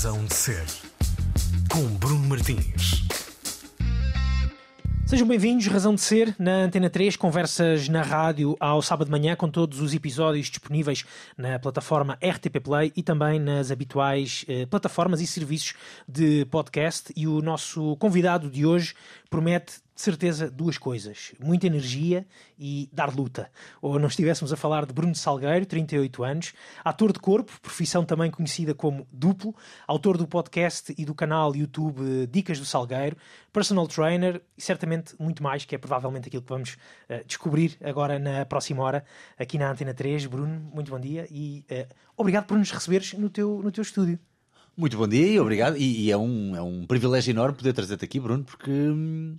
Razão de Ser, com Bruno Martins. Sejam bem-vindos, Razão de Ser, na Antena 3, conversas na rádio ao sábado de manhã, com todos os episódios disponíveis na plataforma RTP Play e também nas habituais eh, plataformas e serviços de podcast. E o nosso convidado de hoje promete de certeza duas coisas: muita energia e dar luta. Ou não estivéssemos a falar de Bruno Salgueiro, 38 anos, ator de corpo, profissão também conhecida como duplo, autor do podcast e do canal YouTube Dicas do Salgueiro, personal trainer e certamente muito mais, que é provavelmente aquilo que vamos uh, descobrir agora na próxima hora aqui na Antena 3. Bruno, muito bom dia e uh, obrigado por nos receberes no teu, no teu estúdio. Muito bom dia e obrigado. E, e é, um, é um privilégio enorme poder trazer-te aqui, Bruno, porque. Hum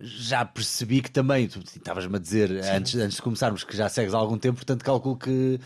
já percebi que também, tu estavas-me a dizer antes, antes de começarmos que já segues há algum tempo, portanto calculo que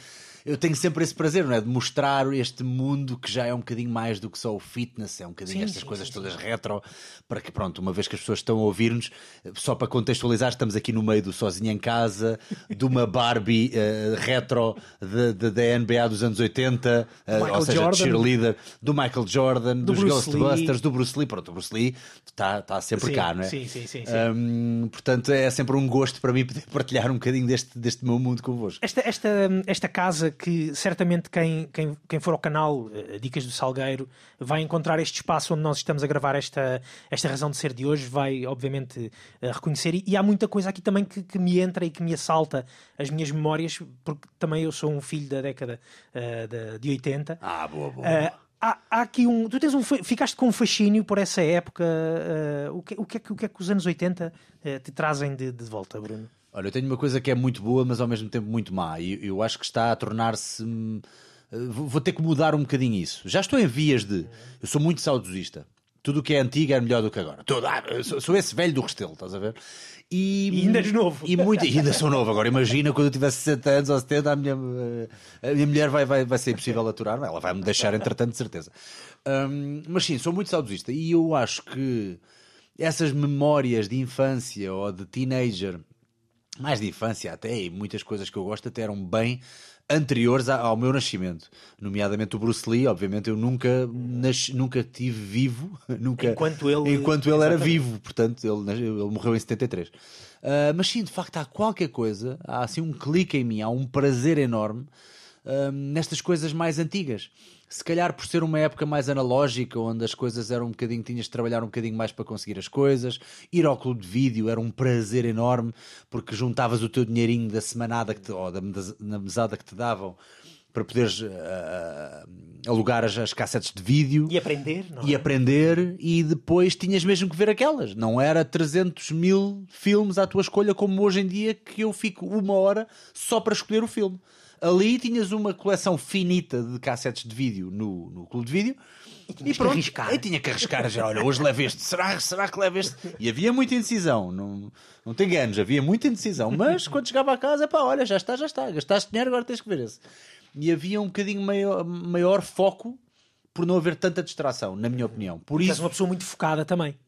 eu tenho sempre esse prazer, não é? De mostrar este mundo que já é um bocadinho mais do que só o fitness, é um bocadinho sim, estas sim, coisas sim, todas retro, para que, pronto, uma vez que as pessoas estão a ouvir-nos, só para contextualizar, estamos aqui no meio do Sozinho em Casa, de uma Barbie uh, retro da NBA dos anos 80, uh, eh, ou seja, Jordan, cheerleader, do Michael Jordan, do dos Bruce Ghostbusters, Lee. do Bruce Lee. Pronto, o Bruce Lee está, está sempre cá, não é? Sim, sim, sim. Um, portanto, é sempre um gosto para mim poder partilhar um bocadinho deste, deste meu mundo convosco. Esta, esta, esta casa que certamente quem, quem, quem for ao canal uh, Dicas do Salgueiro vai encontrar este espaço onde nós estamos a gravar esta, esta razão de ser de hoje, vai obviamente uh, reconhecer. E, e, há muita coisa aqui também que, que, me entra e que me assalta as minhas memórias, porque também eu sou um filho da década uh, de, de 80. Ah, boa, boa. Há, há, aqui um. Tu tens um, ficaste com um fascínio por essa época. o, que, o, que é que, o que é que os anos 80 te trazem de, de volta, Bruno? Olha, eu tenho uma coisa que é muito boa, mas ao mesmo tempo muito má. E eu acho que está a tornar-se. Hum, vou ter que mudar um bocadinho isso. Já estou em vias de. Eu sou muito saudosista. Tudo o que é antigo é melhor do que agora. Tudo, ah, sou, sou, esse velho do Restelo, estás a ver? E, e ainda és novo. E, muito, e ainda sou novo. Agora imagina quando eu tiver 60 anos ou 70, a minha, a minha mulher vai, vai, vai ser impossível aturar. Ela vai me deixar, entretanto, de certeza. Um, mas sim, sou muito saudosista. E eu acho que essas memórias de infância ou de teenager mais de infância até, e muitas coisas que eu gosto até eram bem anteriores ao meu nascimento, nomeadamente o Bruce Lee, obviamente eu nunca nasci, nunca tive vivo, nunca enquanto ele, enquanto ele era vivo, portanto ele, ele morreu em 73. Uh, ah, mas sim, de facto há qualquer coisa, há assim um clique em mim, há um prazer enorme uh, nestas coisas mais antigas se calhar por ser uma época mais analógica, onde as coisas eram um bocadinho, tinhas de trabalhar um bocadinho mais para conseguir as coisas, ir ao clube de vídeo era um prazer enorme, porque juntavas o teu dinheirinho da semanada que te, ou da, da mesada que te davam para poderes uh, alugar as, as cassetes de vídeo e aprender, não e é? aprender, e depois tinhas mesmo que ver aquelas. Não era 300 mil filmes à tua escolha, como hoje em dia, que eu fico uma hora só para escolher o filme. Ali tinhas uma coleção finita de cassetes de vídeo no, no clube de vídeo. E, e pronto, que arriscar. Eu tinha que arriscar. Já, olha, hoje levo este. Será, será que levo este? E havia muita indecisão. Não, não tem ganos, havia muita indecisão. Mas quando chegava a casa, pá, olha, já está, já está. Gastaste dinheiro, agora tens que ver esse. E havia um bocadinho maior, maior foco por não haver tanta distração, na minha opinião. Por isso, és uma pessoa muito focada também.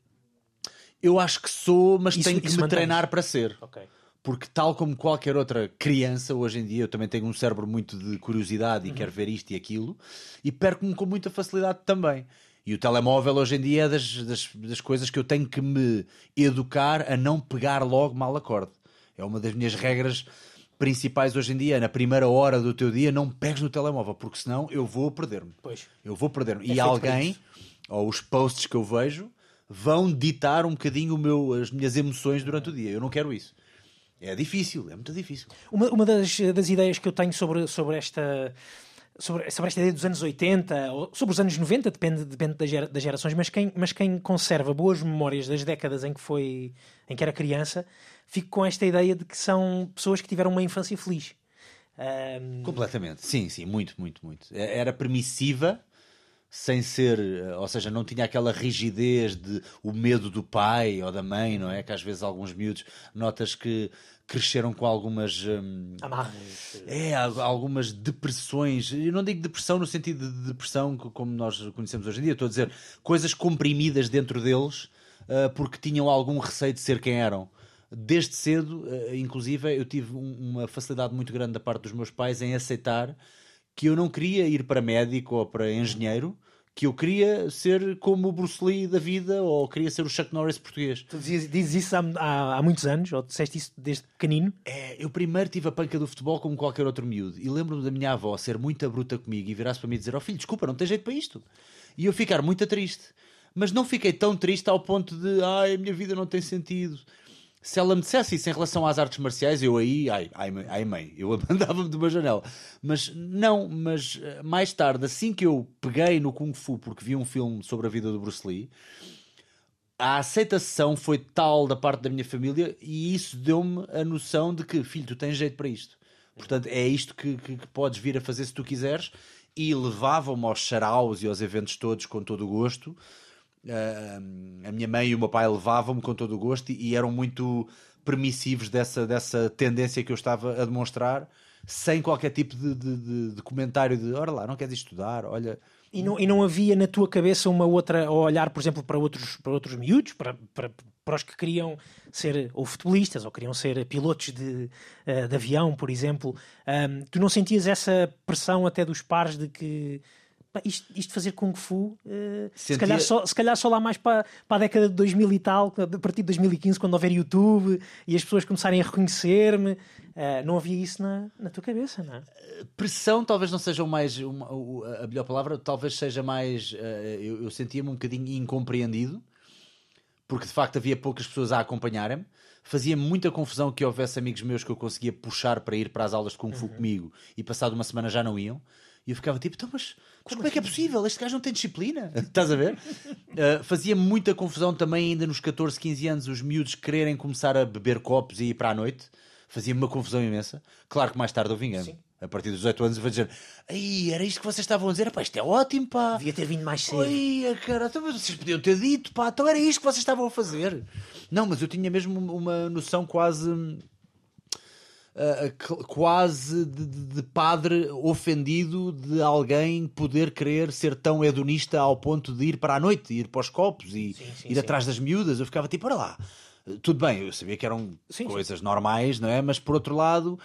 Eu acho que sou, mas isso, tenho que me mantens. treinar para ser. Ok porque tal como qualquer outra criança hoje em dia eu também tenho um cérebro muito de curiosidade e uhum. quero ver isto e aquilo e perco-me com muita facilidade também. E o telemóvel hoje em dia é das, das, das, coisas que eu tenho que me educar a não pegar logo mal acorde é uma das minhas regras principais hoje em dia na primeira hora do teu dia não pegues no telemóvel porque senão eu vou perder-me. Pois. Eu vou perder-me. É e alguém ou os posts que eu vejo vão ditar um bocadinho o meu, as minhas emoções durante o dia. Eu não quero isso é difícil, é muito difícil. Uma, uma das, das ideias que eu tenho sobre, sobre esta. Sobre, sobre esta ideia dos anos 80 ou sobre os anos 90, depende, depende das, gera, das gerações, mas quem, mas quem conserva boas memórias das décadas em que foi em que era criança, fico com esta ideia de que são pessoas que tiveram uma infância feliz. Um... Completamente, sim, sim, muito, muito, muito. É, era permissiva, sem ser, eh, ou seja, não tinha aquela rigidez de o medo do pai ou da mãe, não é? Que às vezes alguns miúdos notas que cresceram com algumas hum, amarras, é, algumas depressões. Eu não digo depressão no sentido de depressão como nós conhecemos hoje em dia, estou a dizer coisas comprimidas dentro deles uh, porque tinham algum receio de ser quem eram. Desde cedo, uh, inclusive, eu tive um, uma facilidade muito grande da parte dos meus pais em aceitar que eu não queria ir para médico ou para engenheiro, que eu queria ser como o Bruce Lee da vida ou queria ser o Chuck Norris português. Tu dizes, dizes isso há, há, há muitos anos, ou disseste isso desde pequenino? É, eu primeiro tive a panca do futebol como qualquer outro miúdo e lembro-me da minha avó ser muito bruta comigo e virar-se para mim e dizer: Ó filho, desculpa, não tem jeito para isto. E eu ficar muito triste. Mas não fiquei tão triste ao ponto de ai, a minha vida não tem sentido. Se ela me dissesse isso em relação às artes marciais, eu aí, ai, ai, ai mãe, eu mandava-me de uma janela. Mas não, mas eh, mais tarde, assim que eu peguei no Kung Fu, porque vi um filme sobre a vida do Bruce Lee, a aceitação foi tal da parte da minha família e isso deu-me a noção de que, filho, tu tens jeito para isto. Portanto, é isto que, que, que podes vir a fazer se tu quiseres. E levavam-me aos saraus e aos eventos todos com todo o gosto. Uh, a minha mãe e o meu pai levavam-me com todo o gosto e, e, eram muito permissivos dessa, dessa tendência que eu estava a demonstrar, sem qualquer tipo de, de, de, de comentário de ora lá, não queres estudar, olha. E não, e não havia na tua cabeça uma outra, ou olhar, por exemplo, para outros, para outros miúdos, para, para, para os que queriam ser ou futebolistas ou queriam ser pilotos de, uh, de avião, por exemplo, um, tu não sentias essa pressão até dos pares de que isto, isto, fazer Kung Fu, uh, Sentia... se, calhar só, se calhar só lá mais para, para a década de 2000 e tal, a partir de 2015, quando houver YouTube e as pessoas começarem a reconhecer-me, uh, não havia isso na, na tua cabeça, não é? Pressão talvez não seja o mais, uma, a melhor palavra, talvez seja mais. Uh, eu, eu sentia-me um bocadinho incompreendido, porque de facto havia poucas pessoas a acompanharem-me. Fazia-me muita confusão que houvesse amigos meus que eu conseguia puxar para ir para as aulas de Kung Fu uhum. comigo e passado uma semana já não iam. E eu ficava tipo, então, mas, mas como, é que é assim? possível? Este gajo não tem disciplina. Estás a ver? Uh, fazia muita confusão também, ainda nos 14, 15 anos, os miúdos quererem começar a beber copos e ir para a noite. Fazia-me uma confusão imensa. Claro que mais tarde eu vingando. A partir dos 18 anos, eu vou dizer: Aí, era isto que vocês estavam a dizer. Pá, isto é ótimo, pá. Devia ter vindo mais cedo. Ai, cara, então, vocês podiam ter dito, pá. Então era isto que vocês estavam a fazer. Não, mas eu tinha mesmo uma noção quase uh, quase de, de, padre ofendido de alguém poder querer ser tão hedonista ao ponto de ir para a noite, ir para os copos e sim, sim, ir sim. atrás das miúdas. Eu ficava tipo, para lá. Tudo bem, eu sabia que eram coisas normais, não é? Mas por outro lado,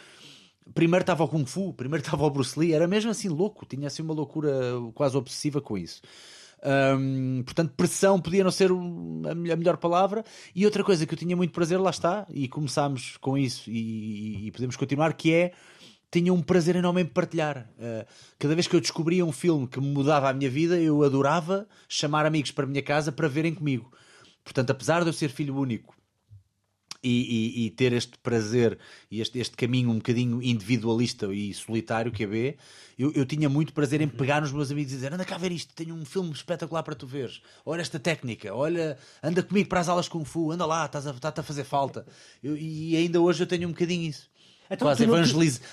primeiro estava o Kung Fu, primeiro estava o Bruce Lee, era mesmo assim louco, tinha assim uma loucura quase obsessiva com isso. Um, portanto, pressão podia não ser a melhor palavra. E outra coisa que eu tinha muito prazer, lá está, e começámos com isso e, e podemos continuar, que é tinha um prazer enorme em partilhar. Uh, cada vez que eu descobria um filme que mudava a minha vida, eu adorava chamar amigos para a minha casa para verem comigo. Portanto, apesar de eu ser filho único e, e, e, ter este prazer e este, este, caminho um bocadinho individualista e solitário que é B, eu, eu, tinha muito prazer em pegar nos meus amigos e dizer: anda cá ver isto, tenho um filme espetacular para tu veres. Olha esta técnica, olha, anda comigo para as aulas Kung Fu, anda lá, estás a, estás a fazer falta. Eu, e ainda hoje eu tenho um bocadinho isso. Então, Quase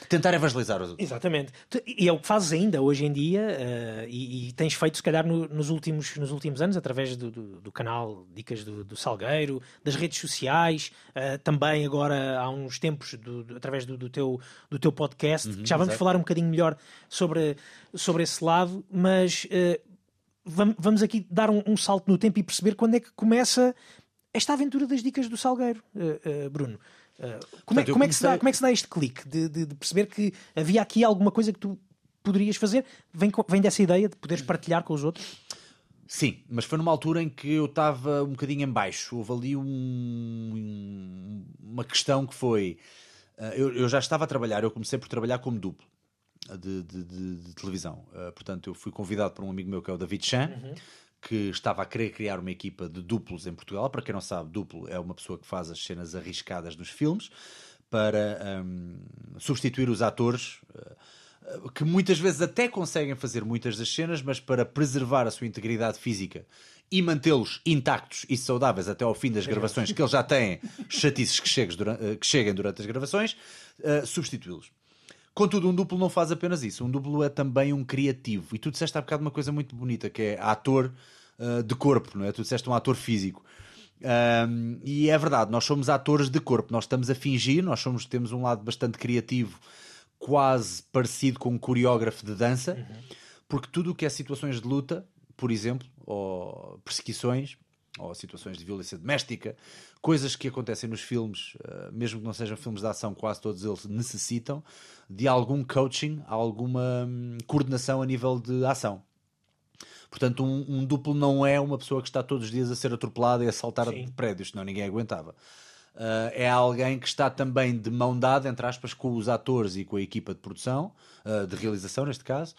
tentar evangelizar os outros. Exatamente. E é o que fazes ainda hoje em dia uh, e, e, tens feito, se calhar, no, nos, últimos, nos últimos anos, através do, do, do canal Dicas do, do, Salgueiro, das redes sociais, uh, também agora há uns tempos, através do, teu, do teu podcast, uhum, já vamos exatamente. falar um bocadinho melhor sobre, sobre esse lado, mas uh, vamos aqui dar um, um, salto no tempo e perceber quando é que começa esta aventura das Dicas do Salgueiro, Bruno. Uh, como, é, como, é que se dá, como é que se dá este clique de, de, de, perceber que havia aqui alguma coisa que tu poderias fazer? Vem, vem dessa ideia de poderes partilhar com os outros? Sim, mas foi numa altura em que eu estava um bocadinho em baixo. Houve ali um, uma questão que foi. Uh, eu, eu, já estava a trabalhar, eu comecei por trabalhar como duplo de, de, de, de televisão. Uh, portanto, eu fui convidado por um amigo meu que é o David Chan. Uhum que estava a querer criar uma equipa de duplos em Portugal. Para quem não sabe, duplo é uma pessoa que faz as cenas arriscadas nos filmes para um, substituir os atores. Uh, que muitas vezes até conseguem fazer muitas das cenas, mas para preservar a sua integridade física e mantê-los intactos e saudáveis até ao fim das gravações, que eles já têm chatices que, durante, uh, que cheguem durante as gravações, uh, substituí-los. Contudo, um duplo não faz apenas isso. Um duplo é também um criativo. E tu disseste há bocado uma coisa muito bonita, que é ator uh, de corpo, não é? Tu disseste um ator físico. Um, e é verdade, nós somos atores de corpo, nós estamos a fingir, nós somos, temos um lado bastante criativo, quase parecido com um coreógrafo de dança, uhum. porque tudo o que é situações de luta, por exemplo, ou perseguições, ou situações de violência doméstica, coisas que acontecem nos filmes, eh, mesmo que não sejam filmes de ação, quase todos eles necessitam de algum coaching, alguma hum, coordenação a nível de ação. Portanto, um, um duplo não é uma pessoa que está todos os dias a ser atropelada e a saltar Sim. de prédios, senão ninguém aguentava. Uh, é alguém que está também de mão dada, entre aspas, com os atores e com a equipa de produção, uh, de realização neste caso,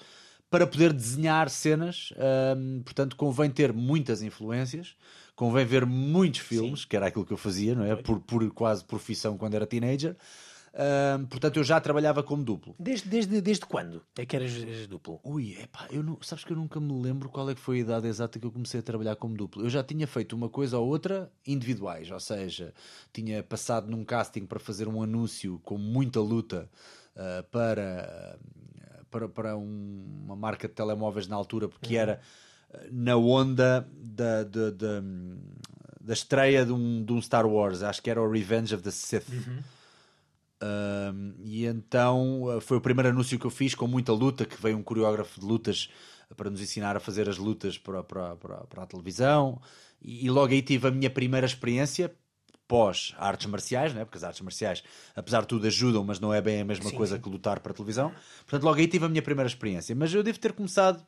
para poder desenhar cenas. Um, portanto, convém ter muitas influências, convém ver muitos filmes, que era aquilo que eu fazia, não é? Por, por quase profissão quando era teenager. Portanto, eu já trabalhava como duplo. Desde, desde, desde quando é que eras eras duplo? Ui, epá, eu não, sabes que eu nunca me lembro qual é que foi a idade exata que eu comecei a trabalhar como duplo. Eu já tinha feito uma coisa ou outra individuais, ou seja, tinha passado num casting para fazer um anúncio com muita luta uh, para, para, para um- uma marca de telemóveis na altura, porque era uh, na onda da, da, da, da estreia de um, de um Star Wars, acho que era o Revenge of the Sith. Um, e então uh, foi o primeiro anúncio que eu fiz com muita luta, que veio um coreógrafo de lutas para nos ensinar a fazer as lutas para, para, para, para a televisão. E, e logo aí tive a minha primeira experiência pós artes marciais, né? porque as artes marciais, apesar de tudo, ajudam, mas não é bem a mesma Sim, coisa sim. que lutar para a televisão. Portanto, logo aí tive a minha primeira experiência. Mas eu devo ter começado.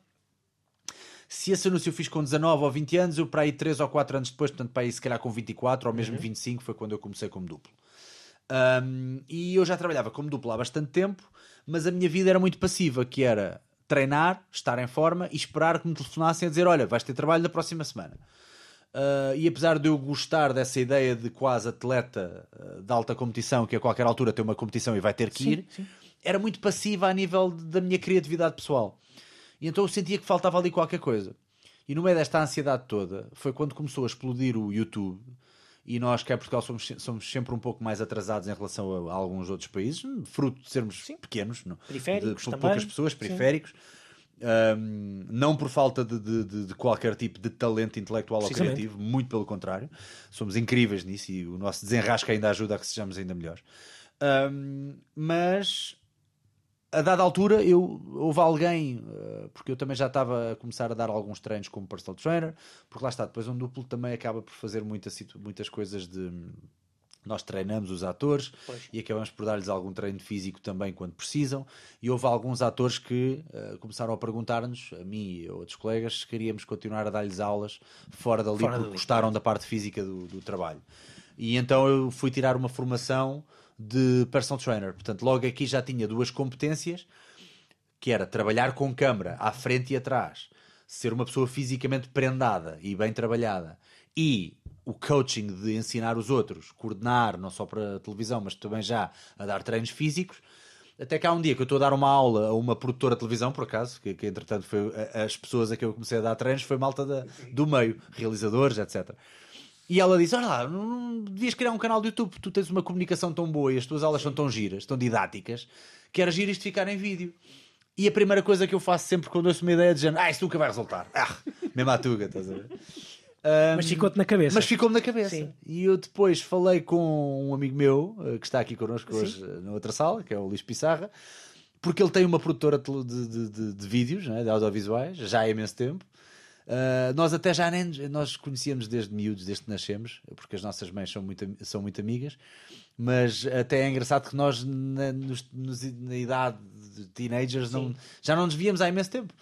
Se esse anúncio eu fiz com 19 ou 20 anos, eu para aí 3 ou 4 anos depois, portanto, para aí se calhar com 24 ou mesmo 25, foi quando eu comecei como duplo. Um, e eu já trabalhava como duplo há bastante tempo, mas a minha vida era muito passiva, que era treinar, estar em forma e esperar que me telefonassem a dizer, olha, vais ter trabalho na próxima semana. Uh, e apesar de eu gostar dessa ideia de quase atleta uh, de alta competição, que a qualquer altura tem uma competição e vai ter que Sim, ir, sim. era muito passiva a nível de- da minha criatividade pessoal. E então eu sentia que faltava ali qualquer coisa. E no meio desta ansiedade toda, foi quando começou a explodir o YouTube. E nós, que é Portugal, somos, somos sempre um pouco mais atrasados em relação a, a alguns outros países, fruto de sermos pequenos, não? Periféricos de também. poucas pessoas, Sim. periféricos. Um, não por falta de, de- de- de qualquer tipo de talento intelectual ou criativo, muito pelo contrário, somos incríveis nisso e o nosso desenrasque ainda ajuda a que sejamos ainda melhores. Um, mas a dada altura eu, houve alguém, uh, porque eu também já estava a começar a dar alguns treinos como personal trainer, porque lá está, depois um duplo também acaba por fazer muita muitas coisas de. Nós treinamos os atores Pois. e acabamos por dar-lhes algum treino físico também quando precisam. E houve alguns atores que uh, começaram a perguntar-nos, a mim e a outros colegas, se queríamos continuar a dar-lhes aulas fora dali, Fora porque dali. gostaram da parte física do, do trabalho. E então eu fui tirar uma formação de personal trainer. Portanto, logo aqui já tinha duas competências, que era trabalhar com câmara à frente e atrás, ser uma pessoa fisicamente prendada e bem trabalhada, e o coaching de ensinar os outros, coordenar não só para televisão, mas também já a dar treinos físicos. Até que há um dia que eu estou a dar uma aula a uma produtora de televisão, por acaso, que, que entretanto foi as pessoas a que eu comecei a dar treinos, foi malta da- do meio, realizadores, etc. E ela disse: Olha lá, não, devias criar um canal do YouTube, tu tens uma comunicação tão boa e as tuas aulas são tão giras, tão didáticas, que era giro isto ficar em vídeo. E a primeira coisa que eu faço sempre quando ouço uma ideia é de género, ah, isso nunca vai resultar. Ah, mesmo à tuga, estás a ver? Um, Mas ficou-te na cabeça. mas ficou-me na cabeça. Sim. E eu depois falei com um amigo meu, eh, que está aqui connosco Sim. hoje eh, na outra sala, que é o Luís Pissarra, porque ele tem uma produtora de, de, de- de- de vídeos, né, de audiovisuais, já há imenso tempo. Uh, nós até já nem nós conhecíamos desde miúdos, desde que nascemos, porque as nossas mães são muito, são muito amigas, mas até é engraçado que nós, na, nos- na idade de teenagers, não, já não nos víamos há imenso tempo.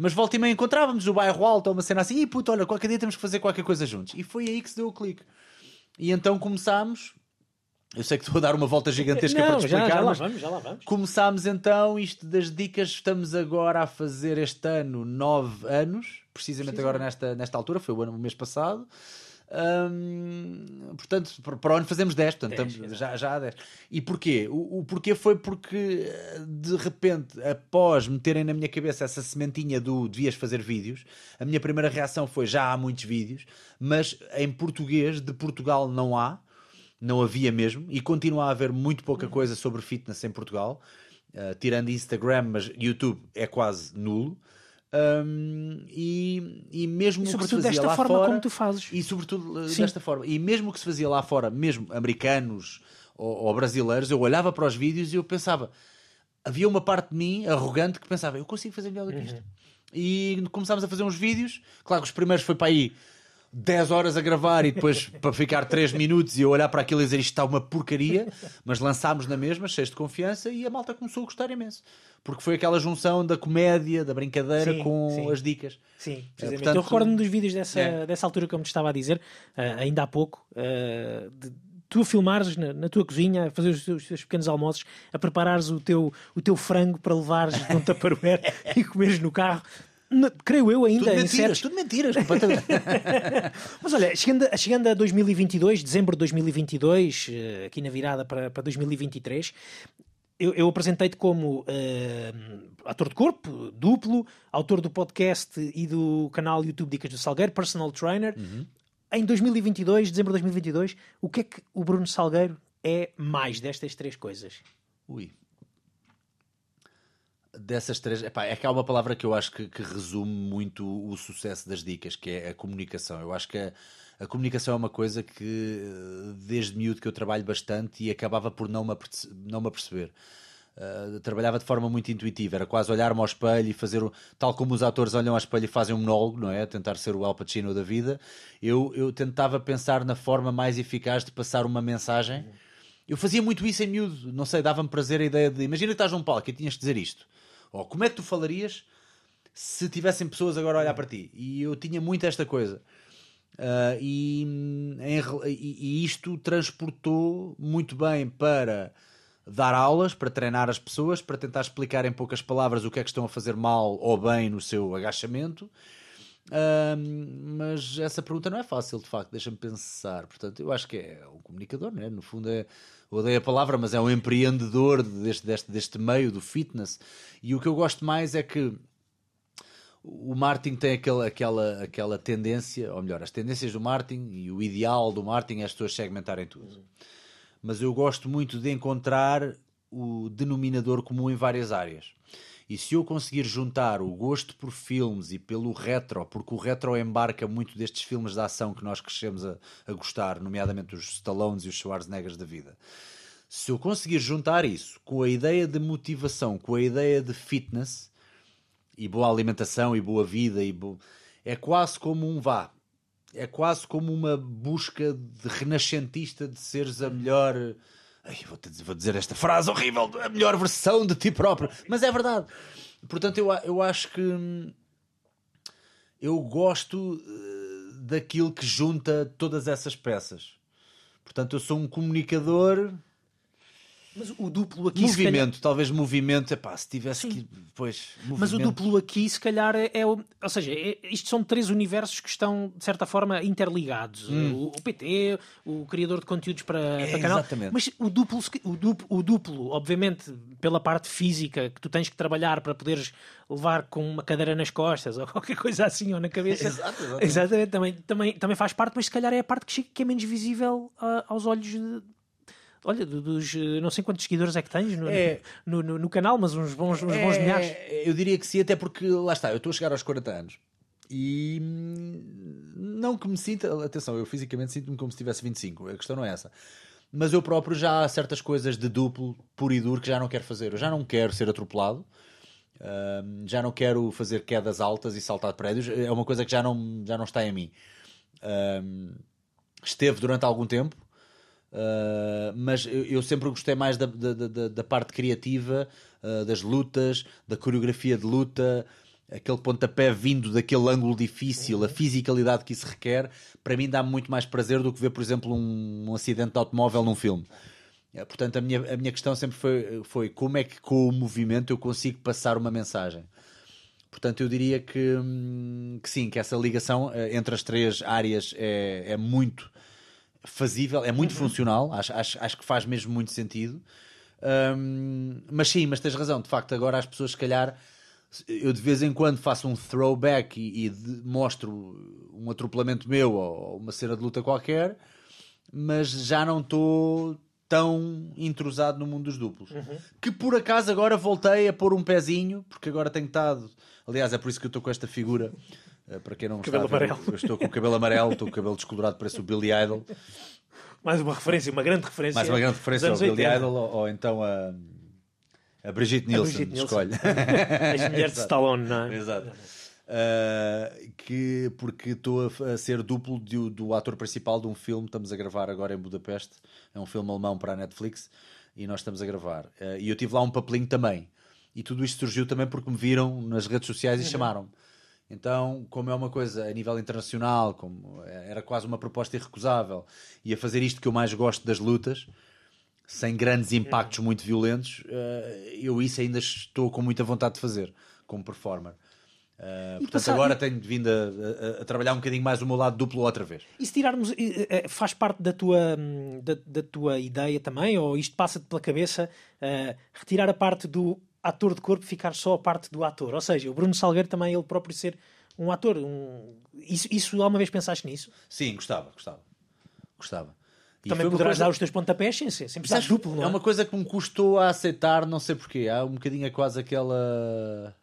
Mas volta e meia encontrávamos no bairro alto uma cena assim, e puto, olha, qualquer dia temos que fazer qualquer coisa juntos. E foi aí que se deu o clique. E então começámos. Eu sei que estou a dar uma volta gigantesca para Não, te já, explicar, já lá mas vamos, já lá vamos. Começámos então isto das dicas. Estamos agora a fazer este ano nove anos, precisamente agora nesta, nesta altura, foi o, ano, o mês passado. Hum, portanto, para o ano fazemos 10, portanto, Dez, estamos- já, já há 10. E porquê? O, o porquê foi porque de repente, após meterem na minha cabeça essa sementinha do devias fazer vídeos, a minha primeira reação foi já há muitos vídeos, mas em português de Portugal não há não havia mesmo, e continua a haver muito pouca coisa sobre fitness em Portugal, uh, tirando Instagram, mas YouTube é quase nulo. Um, e, e mesmo E o que se sobretudo fazia desta lá forma fora, como tu fazes. e sobretudo uh, Sim. desta forma, e mesmo o que se fazia lá fora, mesmo americanos ou, ou brasileiros, eu olhava para os vídeos e eu pensava, havia uma parte de mim arrogante que pensava, eu consigo fazer melhor do que isto. E começámos a fazer uns vídeos, claro que os primeiros foi para aí 10 horas a gravar e depois para ficar 3 minutos e eu olhar para aquilo e dizer isto está uma porcaria, mas lançámos na mesma, cheios de confiança e a malta começou a gostar imenso. Porque foi aquela junção da comédia, da brincadeira Sim, com sim. as dicas. Sim, É, precisamente. portanto, eu recordo-me dos vídeos dessa, É. dessa altura, como te estava a dizer, ah, ainda há pouco, ah, de tu a filmares na, na tua cozinha, a fazer os teus, os teus pequenos almoços, a preparares o teu, o teu frango para levares num tupperware e comeres no carro. Creio eu ainda Tudo mentiras, certos- tudo mentiras, completamente. Mas olha, chegando a, chegando a 2022, dezembro de 2022, eh, aqui na virada para, para 2023, eu, eu apresentei-te como eh, ator de corpo, duplo, autor do podcast e do canal YouTube Dicas do Salgueiro, personal trainer. Em 2022, dezembro de 2022, o que é que o Bruno Salgueiro é mais destas três coisas? Ui. Dessas três, epá, é que há uma palavra que eu acho que, que resume muito o sucesso das dicas, que é a comunicação. Eu acho que a, a comunicação é uma coisa que eh, desde miúdo que eu trabalho bastante e acabava por não me, aperce- não me aperceber. Uh, trabalhava de forma muito intuitiva, era quase olhar-me ao espelho e fazer, o- tal como os atores olham ao espelho e fazem um monólogo, não é? Tentar ser o Al Pacino da vida. Eu, eu tentava pensar na forma mais eficaz de passar uma mensagem. Eu fazia muito isso em miúdo, não sei, dava-me prazer a ideia de imagina que estás num palco e tinhas de dizer isto. Ou como é que tu falarias se tivessem pessoas agora a olhar para ti? E eu tinha muito esta coisa. Ah, e, em e- isto transportou muito bem para dar aulas, para treinar as pessoas, para tentar explicar em poucas palavras o que é que estão a fazer mal ou bem no seu agachamento. Ahm, mas essa pergunta não é fácil, de facto, deixa-me pensar. Portanto, eu acho que é um comunicador, né? no fundo é, odeio a palavra, mas é um empreendedor deste, deste, deste meio do fitness. E o que eu gosto mais é que o marketing tem aquela, aquela, aquela tendência, ou melhor, as tendências do marketing e o ideal do marketing é as pessoas segmentarem tudo. Mas eu gosto muito de encontrar o denominador comum em várias áreas. E se eu conseguir juntar o gosto por filmes e pelo retro, porque o retro embarca muito destes filmes de ação que nós crescemos a, a gostar, nomeadamente os Stallones e os Schwarzeneggers da vida, se eu conseguir juntar isso com a ideia de motivação, com a ideia de fitness e boa alimentação e boa vida, e bo... é quase como um vá. É quase como uma busca de renascentista de seres a melhor. Ai, vou, dizer, vou dizer esta frase horrível: a melhor versão de ti próprio. Mas é verdade. Portanto, eu, eu acho que hum, eu gosto eh, daquilo que junta todas essas peças. Portanto, eu sou um comunicador. Mas o duplo aqui, se calhar- movimento, talvez movimento. Epá, se tivesse que. Pois, Mas o movimento. duplo aqui, se calhar, é. é o- ou seja, é- isto são três universos que estão, de certa forma, interligados. O, o PT, o criador de conteúdos para, Hum. É, para canal. exatamente. Mas o duplo, o, duplo, o duplo, obviamente, pela parte física que tu tens que trabalhar para poderes levar com uma cadeira nas costas ou qualquer coisa assim ou na cabeça. Exato, exatamente. Exatamente, também, também, também faz parte, mas se calhar é a parte que, chega- que é menos visível ah, aos olhos. de- Olha, do- dos eh, não sei quantos seguidores é que tens no, É. no, no- no canal, mas uns bons, uns bons É, milhares. Eu diria que sim, até porque lá está, eu estou a chegar aos 40 anos e hum, não que me sinta, atenção, eu fisicamente sinto-me como se tivesse 25, a questão não é essa. Mas eu próprio já há certas coisas de duplo, puro e duro, que já não quero fazer. Eu já não quero ser atropelado, hum, já não quero fazer quedas altas e saltar de prédios, é uma coisa que já não, já não está em mim. Hum, esteve durante algum tempo, Uh, mas eu, eu sempre gostei mais da, da, da- da parte criativa, uh, das lutas, da coreografia de luta, aquele pontapé vindo daquele ângulo difícil, a fisicalidade que isso requer, para mim dá-me muito mais prazer do que ver, por exemplo, um, um acidente de automóvel num filme. Uh, Portanto, a minha, a minha questão sempre foi, foi como é que com o movimento eu consigo passar uma mensagem. Portanto, eu diria que, hum, que sim, que essa ligação entre as três áreas é, é muito fazível, é muito funcional, acho, acho, acho que faz mesmo muito sentido. Hum, mas sim, mas tens razão, de facto, agora as pessoas, se calhar, eu de vez em quando faço um throwback e, e de- mostro um atropelamento meu ou uma cena de luta qualquer, mas já não estou tão entrosado no mundo dos duplos. Que por acaso agora voltei a pôr um pezinho, porque agora tenho estado. Aliás, é por isso que eu estou com esta figura. Eh, Para quem não Cabelo está ver, amarelo. eu estou com o cabelo amarelo, estou com o cabelo descolorado, parece o Billy Idol. Mais uma referência, uma grande referência. Mais uma grande referência ao Billy 80. Idol ou, ou então a, a Brigitte Nielsen, Brigitte Nielsen. escolhe. As mulheres de. Stallone, não é? Exato. Uh, que, porque estou a, a, ser duplo de, do ator principal de um filme. Estamos a gravar agora em Budapeste. É um filme alemão para a Netflix e nós estamos a gravar. Uh, e eu tive lá um papelinho também. E tudo isto surgiu também porque me viram nas redes sociais e uhum. chamaram-me. Então, como é uma coisa a nível internacional, como era quase uma proposta irrecusável, e a fazer isto que eu mais gosto das lutas, sem grandes impactos uhum. muito violentos, uh, eu isso ainda estou com muita vontade de fazer como performer. Uh, portanto, passar... agora tenho vindo a, a, a, trabalhar um bocadinho mais o meu lado duplo outra vez. E se tirarmos, faz parte da tua, da, da tua ideia também, ou isto passa-te pela cabeça, uh, retirar a parte do ator de corpo, ficar só a parte do ator? Ou seja, o Bruno Salgueiro também, ele próprio ser um ator. Um... Isso, isso alguma vez pensaste nisso? Sim, gostava, gostava. Gostava. E também poderás coisa... dar os teus pontapés sem, sem precisar duplo, não é? É uma coisa que me custou a aceitar, não sei porquê. Há um bocadinho é quase aquela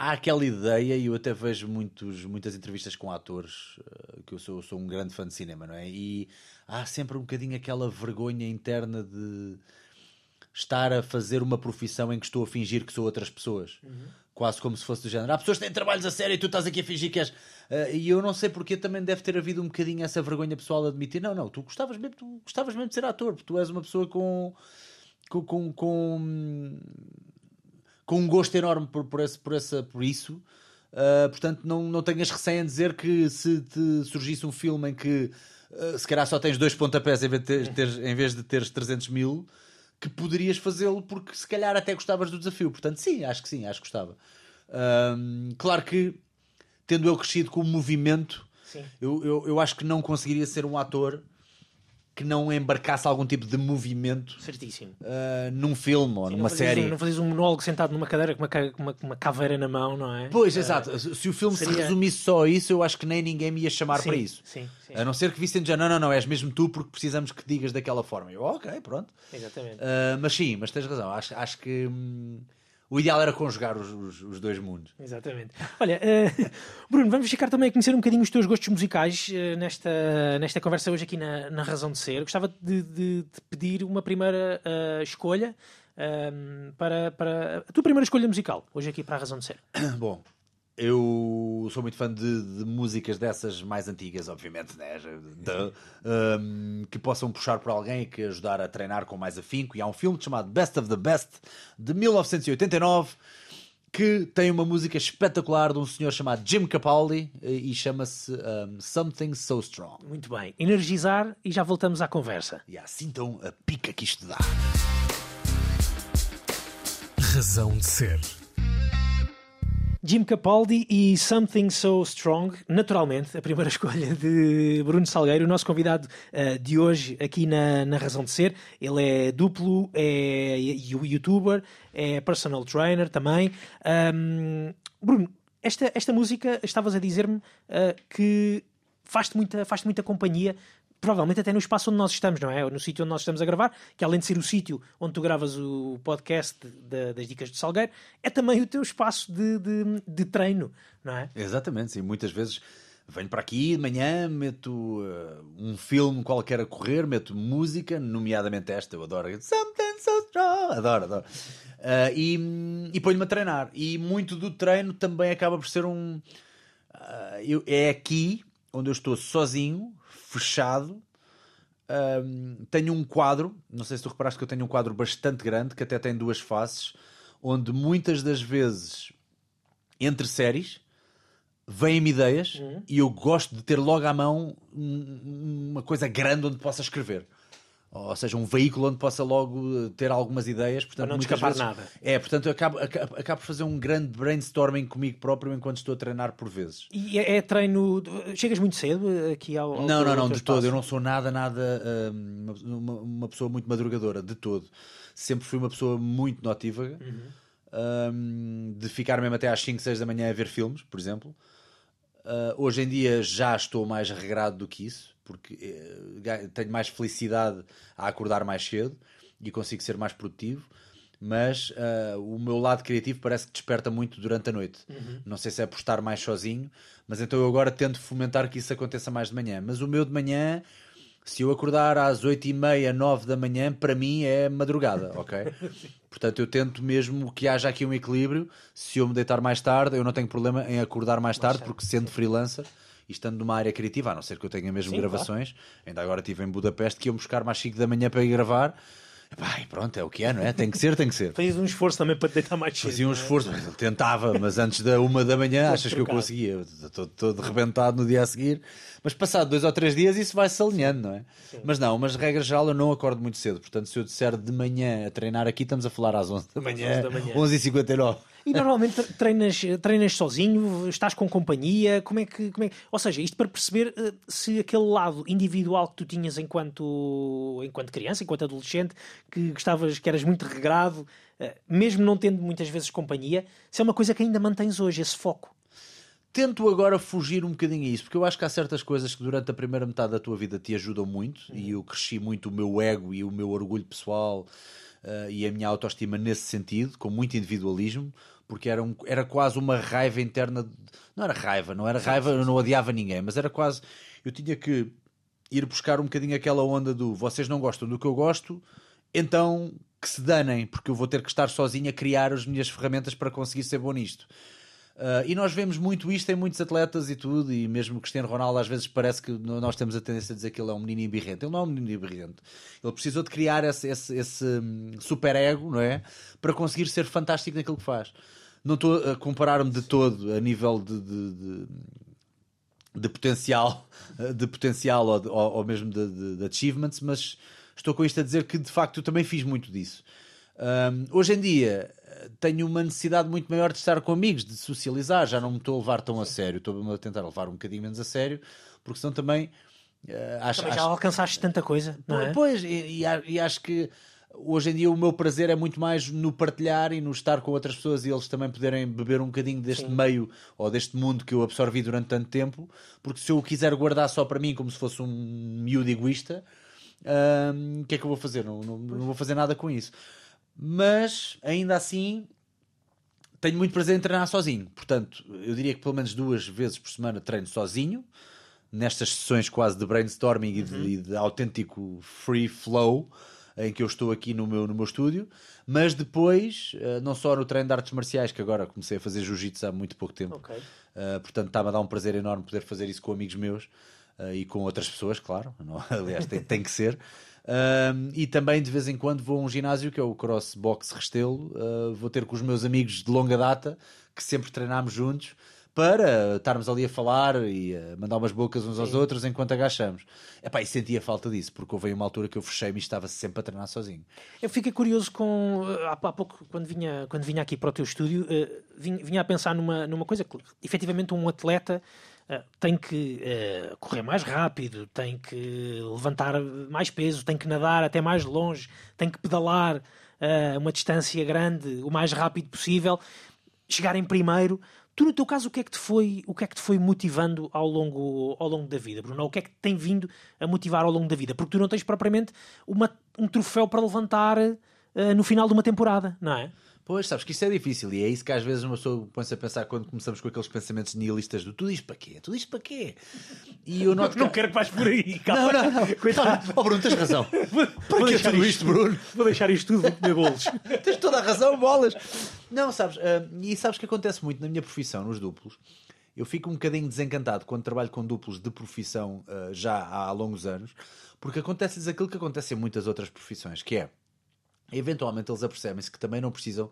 há aquela ideia, e eu até vejo muitos, muitas entrevistas com atores, uh, que eu sou, sou um grande fã de cinema, não é? E há sempre um bocadinho aquela vergonha interna de estar a fazer uma profissão em que estou a fingir que sou outras pessoas. Uhum. Quase como se fosse do género. Há pessoas que têm trabalhos a sério e tu estás aqui a fingir que és. Uh, e eu não sei porque também deve ter havido um bocadinho essa vergonha pessoal de admitir: não, não, tu gostavas mesmo, tu gostavas mesmo de ser ator, porque tu és uma pessoa com. com, com, com com um gosto enorme por, por, esse, por, essa, por isso. Uh, portanto, não, não tenhas receio em dizer que se te surgisse um filme em que uh, se calhar só tens dois pontapés em vez de teres, em vez de teres 300 mil, que poderias fazê-lo porque se calhar até gostavas do desafio. Portanto, sim, acho que sim, acho que gostava. Uh, claro que, tendo eu crescido com o movimento, eu, eu, eu acho que não conseguiria ser um ator que não embarcasse algum tipo de movimento Certíssimo. Uh, num filme ou Sim, numa série. Um, não fazes um monólogo sentado numa cadeira com uma, uma, uma caveira na mão, não é? Pois, uh, exato. Se o filme seria... se resumisse só a isso, eu acho que nem ninguém me ia chamar sim, para isso. Sim, sim. A não ser que vissem já, não, não, não, és mesmo tu porque precisamos que digas daquela forma. Eu, ok, pronto. Exatamente. Uh, mas sim, mas tens razão. Acho, acho que. Hum, o ideal era conjugar os, os, os dois mundos. Exatamente. Olha, uh, Bruno, vamos ficar também a conhecer um bocadinho os teus gostos musicais uh, nesta, nesta conversa hoje aqui na, na Razão de Ser. Gostava de, de, de pedir uma primeira uh, escolha para, para a tua primeira escolha musical, hoje aqui para a Razão de Ser. Bom, eu sou muito fã de, de, músicas dessas mais antigas, obviamente, né? de, um, que possam puxar por alguém e que ajudar a treinar com mais afinco. E há um filme chamado Best of the Best, de 1989, que tem uma música espetacular de um senhor chamado Jim Capaldi e chama-se um, Something So Strong. Muito bem, energizar e já voltamos à conversa. E assim então a pica que isto dá. Razão de ser. Jim Capaldi e Something So Strong, naturalmente, a primeira escolha de Bruno Salgueiro, o nosso convidado uh, de hoje aqui na, na Razão de Ser. Ele é duplo, é youtuber, é personal trainer também. Um, Bruno, esta, esta música, estavas a dizer-me uh, que faz-te muita, faz muita companhia provavelmente até no espaço onde nós estamos, não é? No sítio onde nós estamos a gravar, que além de ser o sítio onde tu gravas o podcast de, das Dicas de Salgueiro, é também o teu espaço de, de, de, treino, não é? Exatamente, sim. Muitas vezes venho para aqui de manhã, meto uh, um filme qualquer a correr, meto música, nomeadamente esta, eu adoro. Something so strong. Adoro, adoro. Uh, e, e ponho-me a treinar. E muito do treino também acaba por ser um. Uh, eu, é aqui onde eu estou sozinho, fechado. Um, tenho um quadro, não sei se tu reparaste que eu tenho um quadro bastante grande, que até tem duas faces, onde muitas das vezes, entre séries, vêm-me ideias uhum. e eu gosto de ter logo à mão uma coisa grande onde possa escrever ou seja, um veículo onde possa logo eh, ter algumas ideias. Portanto, Para não escapar vezes, nada. É, portanto, eu acabo, acabo, acabo por fazer um grande brainstorming comigo próprio enquanto estou a treinar por vezes. E é, é treino. Chegas muito cedo aqui ao. ao não, não, não, de espaço. todo. Eu não sou nada, nada. Hum, uma, uma, pessoa muito madrugadora, de todo. Sempre fui uma pessoa muito notívaga. Uhum. Um, de ficar mesmo até às 5, 6 da manhã a ver filmes, por exemplo. Hoje em dia já estou mais regrado do que isso porque eh, tenho mais felicidade a acordar mais cedo e consigo ser mais produtivo. Mas uh, o meu lado criativo parece que desperta muito durante a noite. Uhum. Não sei se é por estar mais sozinho, mas então eu agora tento fomentar que isso aconteça mais de manhã. Mas o meu de manhã Se eu acordar às 8 e meia, 9 da manhã, para mim é madrugada, ok? Portanto, eu tento mesmo que haja aqui um equilíbrio. Se eu me deitar mais tarde, eu não tenho problema em acordar mais tarde, porque sendo freelancer e estando numa área criativa, a não ser que eu tenha mesmo Sim, gravações, ainda agora estive em Budapeste, que iam buscar mais 5 da manhã para ir gravar. E pronto, é o que é, não é? Tem que ser, tem que ser. Fazes um esforço também para deitar mais cedo. Fazia um é? esforço, eu tentava, mas antes da uma da manhã, achas que eu trocado. conseguia? Estou todo rebentado no dia a seguir. Mas passado dois ou três dias, isso vai-se alinhando, não é? Mas não, mas regra geral, eu não acordo muito cedo. Portanto, se eu disser de manhã a treinar aqui, estamos a falar às 11 da manhã, 11 da manhã. 11h59. E normalmente tre- treinas, treinas sozinho, estás com companhia, como é que. Como é... Ou seja, isto para perceber eh, se aquele lado individual que tu tinhas enquanto, enquanto criança, enquanto adolescente, que gostavas, que eras muito regrado, eh, mesmo não tendo muitas vezes companhia, se é uma coisa que ainda mantens hoje, esse foco. Tento agora fugir um bocadinho a isso, porque eu acho que há certas coisas que durante a primeira metade da tua vida te ajudam muito, e eu cresci muito o meu ego e o meu orgulho pessoal eh, e a minha autoestima nesse sentido, com muito individualismo, porque era, um- era quase uma raiva interna. de- Não era raiva, não era raiva, eu não odiava ninguém, mas era quase. Eu tinha que ir buscar um bocadinho aquela onda do vocês não gostam do que eu gosto, então que se danem, porque eu vou ter que estar sozinho a criar as minhas ferramentas para conseguir ser bom nisto. Uh, e nós vemos muito isto em muitos atletas e tudo, e mesmo Cristiano Ronaldo às vezes parece que nós temos a tendência a dizer que ele é um menino birrento. Ele não é um menino birrento. Ele precisou de criar esse, esse, esse hum, super ego, não é? Para conseguir ser fantástico naquilo que faz. Não estou a comparar-me de todo a nível de, de- de- de potencial, de potencial ou, de- ou- mesmo de, achievements, mas estou com isto a dizer que de facto eu também fiz muito disso. Um, hoje em dia tenho uma necessidade muito maior de estar com amigos, de socializar, já não me estou a levar tão a sério, estou a tentar levar um bocadinho menos a sério, porque senão também eh, acho, Também já acho- alcançaste tanta coisa, não é? Pois, e, e e acho que hoje em dia o meu prazer é muito mais no partilhar e no estar com outras pessoas e eles também poderem beber um bocadinho deste meio ou deste mundo que eu absorvi durante tanto tempo, porque se eu o quiser guardar só para mim como se fosse um miúdo egoísta, o que é que eu vou fazer? Não, não, não vou fazer nada com isso. Mas ainda assim tenho muito prazer em treinar sozinho. Portanto, eu diria que pelo menos duas vezes por semana treino sozinho, nestas sessões quase de brainstorming e, de, de autêntico free flow, em que eu estou aqui no meu, no meu estúdio, mas depois, eh, não só no treino de artes marciais, que agora comecei a fazer jiu-jitsu há muito pouco tempo, Ok. Uh, portanto, está-me a dar um prazer enorme poder fazer isso com amigos meus uh, e com outras pessoas, claro. Não- aliás, tem, tem que ser. Um, e também de vez em quando vou a um ginásio que é o Cross Box Restelo. Uh, vou ter com os meus amigos de longa data que sempre treinámos juntos para estarmos ali a falar e a mandar umas bocas uns aos outros enquanto agachamos. Epá, e sentia falta disso, porque houve uma altura que eu fechei-me e estava sempre a treinar sozinho. Eu fiquei curioso com. Há, pouco, quando vinha, quando vinha aqui para o teu estúdio, vinha, a pensar numa, numa coisa que, efetivamente, um atleta tem que eh, correr mais rápido, tem que levantar mais peso, tem que nadar até mais longe, tem que pedalar eh, uma distância grande o mais rápido possível, chegar em primeiro. Tu, no teu caso, o que é que te foi, o que é que te foi motivando ao longo, ao longo da vida, Bruno? O que é que te tem vindo a motivar ao longo da vida? Porque tu não tens propriamente uma- um troféu para levantar eh, no final de uma temporada, não é? Pois, sabes que isso é difícil e é isso que às vezes uma pessoa põe-se a pensar quando começamos com aqueles pensamentos nihilistas do tudo isto para quê? Tudo isto para quê? E eu noto Não que... quero que vais por aí, Não, calma. não, não. Coitado. Oh, Bruno, tens razão. Vou Para que tudo isto, Bruno? Vou deixar isto tudo, vou comer bolos. Tens toda a razão, bolas. Não, sabes, ah, e sabes que acontece muito na minha profissão, nos duplos. Eu fico um bocadinho desencantado quando trabalho com duplos de profissão ah, já há longos anos, porque acontece-lhes aquilo que acontece em muitas outras profissões, que é, eventualmente eles apercebem-se que também não precisam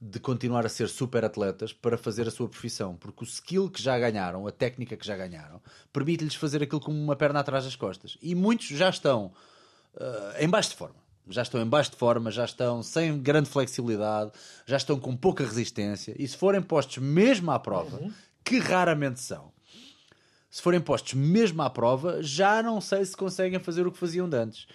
de continuar a ser super atletas para fazer a sua profissão, porque o skill que já ganharam, a técnica que já ganharam, permite-lhes fazer aquilo com uma perna atrás das costas. E muitos já estão uh, em baixo de forma. Já estão em baixo de forma, já estão sem grande flexibilidade, já estão com pouca resistência. E se forem postos mesmo à prova, que raramente são, se forem postos mesmo à prova, já não sei se conseguem fazer o que faziam de antes.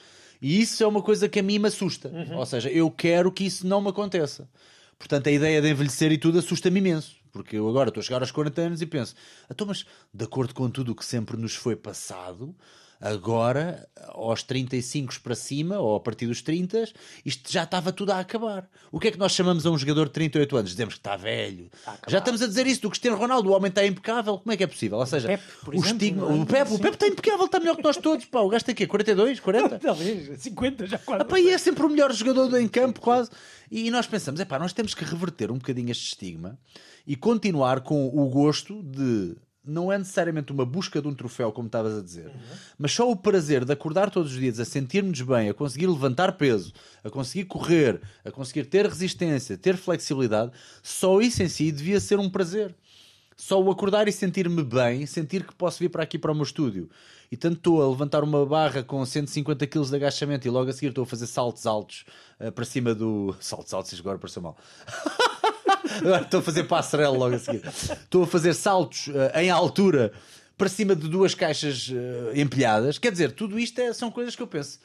E isso é uma coisa que a mim me assusta. Ou seja, eu quero que isso não me aconteça. Portanto, a ideia de envelhecer e tudo assusta-me imenso. Porque eu agora estou a chegar aos 40 anos e penso, então, mas de acordo com tudo o que sempre nos foi passado, Agora, aos 35 para cima, ou a partir dos 30, isto já estava tudo a acabar. O que é que nós chamamos a um jogador de 38 anos? Dizemos que está velho. já estamos a dizer isso do Cristiano Ronaldo, o homem está impecável. Como é que é possível? Ou seja, Pepe, por o, exemplo, estigma, é? o Pepe, o Pepe está impecável, está melhor que nós todos. Pá, o gajo tem aqui 42, 40? Talvez, 50 já quase. Ah, pá, e é sempre o melhor jogador em campo, quase. E nós pensamos, é pá, nós temos que reverter um bocadinho este estigma e continuar com o gosto de. Não é necessariamente uma busca de um troféu, como estavas a dizer, mas só o prazer de acordar todos os dias, a sentir-nos bem, a conseguir levantar peso, a conseguir correr, a conseguir ter resistência, ter flexibilidade, só isso em si devia ser um prazer. Só o acordar e sentir-me bem, sentir que posso vir para aqui para o meu estúdio. E tanto estou a levantar uma barra com 150 kg de agachamento e logo a seguir estou a fazer saltos altos eh, para cima do. Saltos altos, agora pareceu mal. Agora estou a fazer passarela logo a seguir. Estou a fazer saltos eh, em altura para cima de duas caixas eh, empilhadas. Quer dizer, tudo isto é- são coisas que eu penso.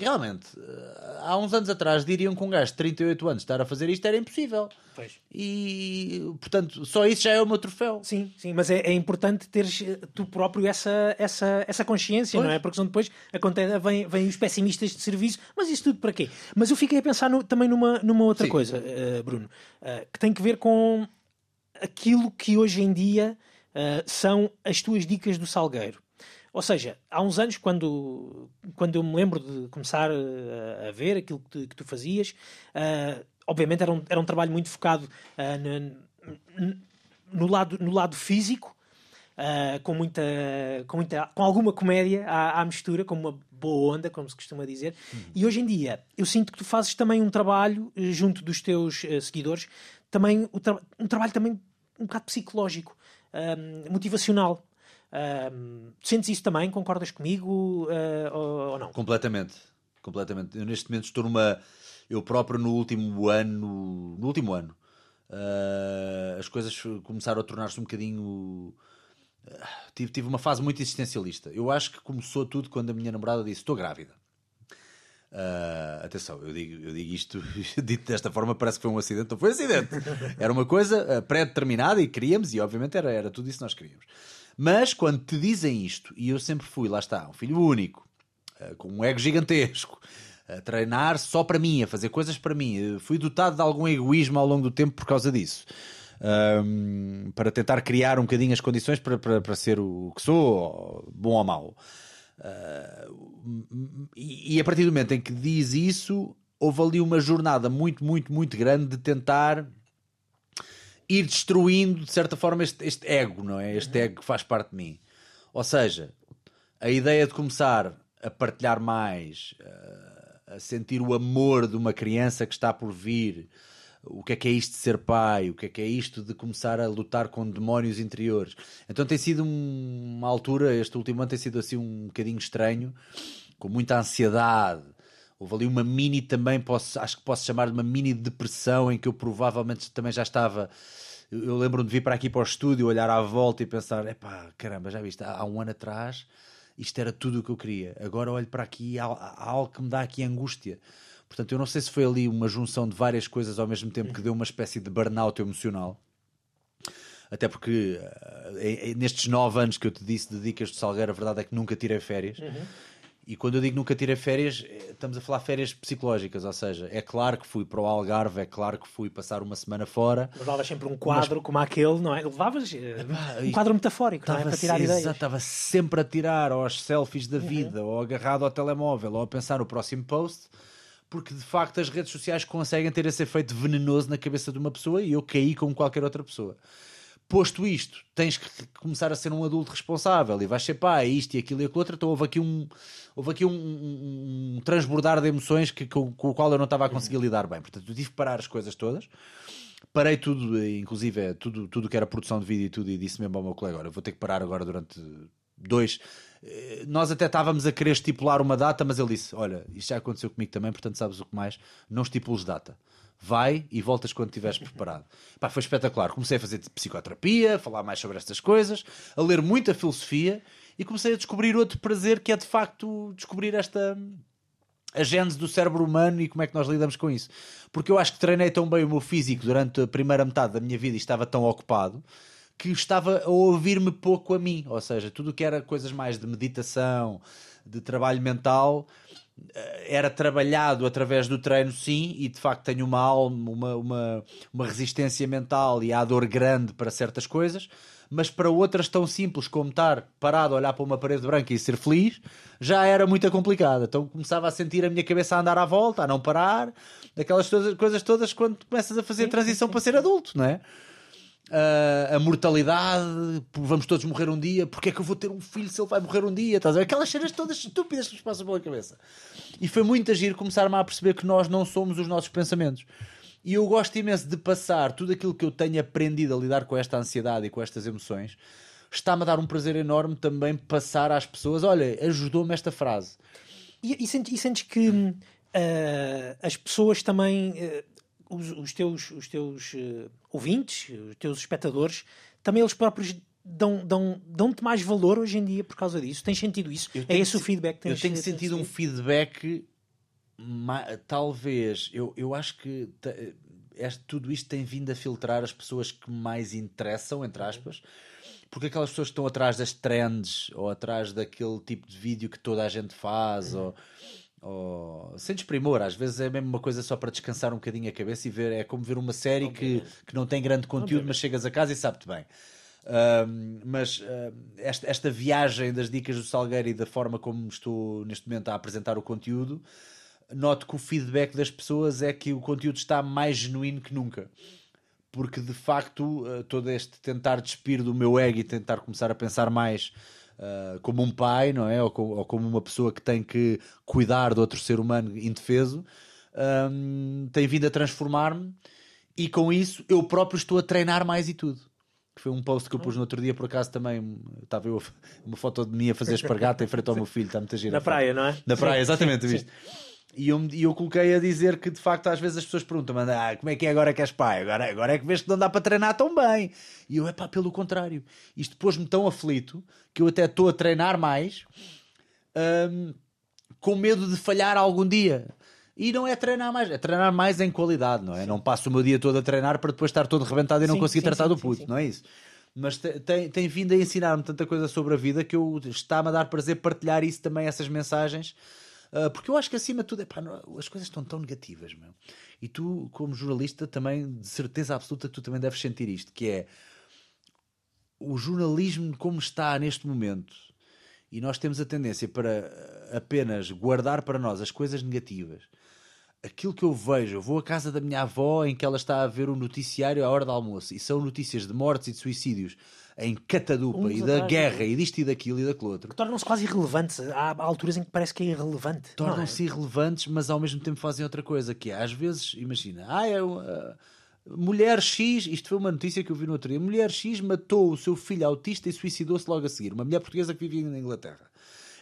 Realmente, eh, há uns anos atrás diriam que um gajo de 38 anos estar a fazer isto era impossível. Pois. E, portanto, só isso já é o meu troféu. Sim, sim, mas é, é importante teres eh, tu próprio essa, essa, essa consciência, Pois. não é? Porque senão depois acontece, vem, vem os pessimistas de serviço, mas isso tudo para quê? Mas eu fiquei a pensar no- também numa, numa outra Sim. coisa, eh, Bruno, eh, que tem que ver com aquilo que hoje em dia eh, são as tuas dicas do Salgueiro. Ou seja, há uns anos, quando, quando eu me lembro de começar eh, a ver aquilo que tu, que tu fazias, eh, obviamente era um, era um trabalho muito focado eh, na- no, lado, no lado físico, eh, com, muita, com, muita, com alguma comédia à, à mistura, com uma boa onda, como se costuma dizer. E hoje em dia, eu sinto que tu fazes também um trabalho junto dos teus eh, seguidores, também o tra- um trabalho também um bocado psicológico, eh, motivacional. Sentes isso também? Concordas comigo ah, ou, ou não? Completamente. Completamente. Eu neste momento estou numa. Eu próprio no último ano. No último ano. ah, as coisas começaram a tornar-se um bocadinho. ah, tive, tive uma fase muito existencialista. Eu acho que começou tudo quando a minha namorada disse: Estou grávida. Ah, atenção, eu digo, eu digo isto dito desta forma, parece que foi um acidente. Não foi um acidente. Era uma coisa ah, pré-determinada e queríamos, e obviamente era, era tudo isso que nós queríamos. Mas quando te dizem isto, e eu sempre fui, lá está, um filho único, ah, com um ego gigantesco, a treinar só para mim, a fazer coisas para mim. Eu fui dotado de algum egoísmo ao longo do tempo por causa disso. Ahm, para tentar criar um bocadinho as condições para, para, para ser o que sou, ou bom ou mau. Ah, e, e a partir do momento em que diz isso, houve ali uma jornada muito, muito, muito grande de tentar ir destruindo, de certa forma, este, este ego, não é? Este ego que faz parte de mim. Ou seja, a ideia de começar a partilhar mais, a- a sentir o amor de uma criança que está por vir, o que é que é isto de ser pai, o que é que é isto de começar a lutar com demónios interiores. Então tem sido um- uma altura, este último ano tem sido assim um bocadinho estranho, com muita ansiedade. Houve ali uma mini também, posso, acho que posso chamar de uma mini depressão, em que eu provavelmente também já estava. Eu, lembro-me de vir para aqui para o estúdio, olhar à volta e pensar: epá, caramba, já viste, há, um ano atrás isto era tudo o que eu queria. Agora olho para aqui e há, há algo que me dá aqui angústia. Portanto, eu não sei se foi ali uma junção de várias coisas ao mesmo tempo que deu uma espécie de burnout emocional. Até porque eh, eh, nestes nove anos que eu te disse de dicas do Salgueiro, a verdade é que nunca tirei férias. E quando eu digo nunca tirei férias, eh, estamos a falar férias psicológicas, ou seja, é claro que fui para o Algarve, é claro que fui passar uma semana fora. Levavas sempre um quadro como aquele, não é? Levavas eh, um isto- quadro metafórico, não é? Para tirar ideias. Estava sempre a tirar aos selfies da vida, ou agarrado ao telemóvel, ou a pensar no próximo post, porque de facto as redes sociais conseguem ter esse efeito venenoso na cabeça de uma pessoa e eu caí como qualquer outra pessoa. Posto isto, tens que começar a ser um adulto responsável e vais ser pai, isto e aquilo e aquilo outro. Então houve aqui um, houve aqui um, um- um transbordar de emoções que, com, com o qual eu não estava a conseguir lidar bem. Portanto, eu tive que parar as coisas todas. Parei tudo, inclusive eh, tudo, tudo que era produção de vídeo e tudo, e disse mesmo ao meu colega: olha, vou ter que parar agora durante dois. Eh, Nós até estávamos a querer estipular uma data, mas ele disse: Olha, isto já aconteceu comigo também, portanto, sabes o que mais? Não estipules data. Vai e voltas quando estiveres preparado. Pá, foi espetacular. Comecei a fazer psicoterapia, a falar mais sobre estas coisas, a ler muita filosofia e comecei a descobrir outro prazer que é de facto descobrir esta a gênese do cérebro humano e como é que nós lidamos com isso. Porque eu acho que treinei tão bem o meu físico durante a primeira metade da minha vida e estava tão ocupado que estava a ouvir-me pouco a mim. Ou seja, tudo o que era coisas mais de meditação, de trabalho mental era trabalhado através do treino, sim, e de facto tenho uma alma, uma, uma, uma resistência mental e há dor grande para certas coisas, mas para outras tão simples como estar parado a olhar para uma parede branca e ser feliz, já era muito complicado. Então começava a sentir a minha cabeça a andar à volta, a não parar, aquelas coisas todas quando começas a fazer Sim, transição sim, para ser adulto, não é? Uh, a mortalidade, vamos todos morrer um dia, porque é que eu vou ter um filho se ele vai morrer um dia? Estás a ver? Aquelas cenas todas estúpidas que nos passam pela cabeça. E foi muito agir começar-me a perceber que nós não somos os nossos pensamentos. E eu gosto imenso de passar tudo aquilo que eu tenho aprendido a lidar com esta ansiedade e com estas emoções. Está-me a dar um prazer enorme também passar às pessoas: olha, ajudou-me esta frase. E, e, sentes, e sentes que uh, as pessoas também, uh, os, os, teus, os teus uh, ouvintes, os teus espectadores, também eles próprios dão, dão, dão-te mais valor hoje em dia por causa disso? Tens sentido isso? Eu é esse o feedback que tens Eu tenho tens sentido um feedback, talvez, eu, eu acho que te- este- tudo isto tem vindo a filtrar as pessoas que mais interessam, entre aspas, porque aquelas pessoas que estão atrás das trends ou atrás daquele tipo de vídeo que toda a gente faz, ou, ou sem desprimor, às vezes é mesmo uma coisa só para descansar um bocadinho a cabeça e ver, é como ver uma série que, que não tem grande conteúdo, mas chegas a casa e sabe-te bem. Um, mas um, esta, esta viagem das dicas do Salgueiro e da forma como estou neste momento a apresentar o conteúdo, noto que o feedback das pessoas é que o conteúdo está mais genuíno que nunca. Porque de facto, uh, todo este tentar despir do meu ego e tentar começar a pensar mais uh, como um pai, não é? Ou, ou como uma pessoa que tem que cuidar de outro ser humano indefeso, um, tem vindo a transformar-me e com isso eu próprio estou a treinar mais e tudo. Que foi um post que eu pus no outro dia, por acaso também estava eu uma foto de mim a fazer espargata em frente ao meu filho, está muita gira. Na praia, não é? Na praia, Sim, exatamente, sim, viste? E eu, e eu coloquei a dizer que de facto às vezes as pessoas perguntam ah, como é que é agora que és pai? Agora, agora é que vês que não dá para treinar tão bem. E eu, é pá, pelo contrário. Isto pôs-me tão aflito que eu até estou a treinar mais hum, com medo de falhar algum dia. E não é treinar mais, é treinar mais em qualidade, não é? Não passo o meu dia todo a treinar para depois estar todo rebentado e não Sim, conseguir sim, tratar sim, do sim, puto, sim. não é isso? Mas te- tem, tem vindo a ensinar-me tanta coisa sobre a vida que eu está-me a dar prazer partilhar isso também, essas mensagens, ah, porque eu acho que acima de tudo epá, as coisas estão tão negativas, meu. E tu, como jornalista, também de certeza absoluta tu também deves sentir isto, que é o jornalismo como está neste momento, e nós temos a tendência para apenas guardar para nós as coisas negativas. Aquilo que eu vejo, eu vou à casa da minha avó em que ela está a ver o noticiário à hora do almoço e são notícias de mortes e de suicídios em Catadupa Uns e da atrás guerra e disto e daquilo e daquilo outro. Que tornam-se quase irrelevantes. Há alturas em que parece que é irrelevante. não é? tornam-se irrelevantes, mas ao mesmo tempo fazem outra coisa, que é, às vezes, imagina, ah, é, uh, mulher X, isto foi uma notícia que eu vi no outro dia, mulher X matou o seu filho autista e suicidou-se logo a seguir, uma mulher portuguesa que vivia na Inglaterra.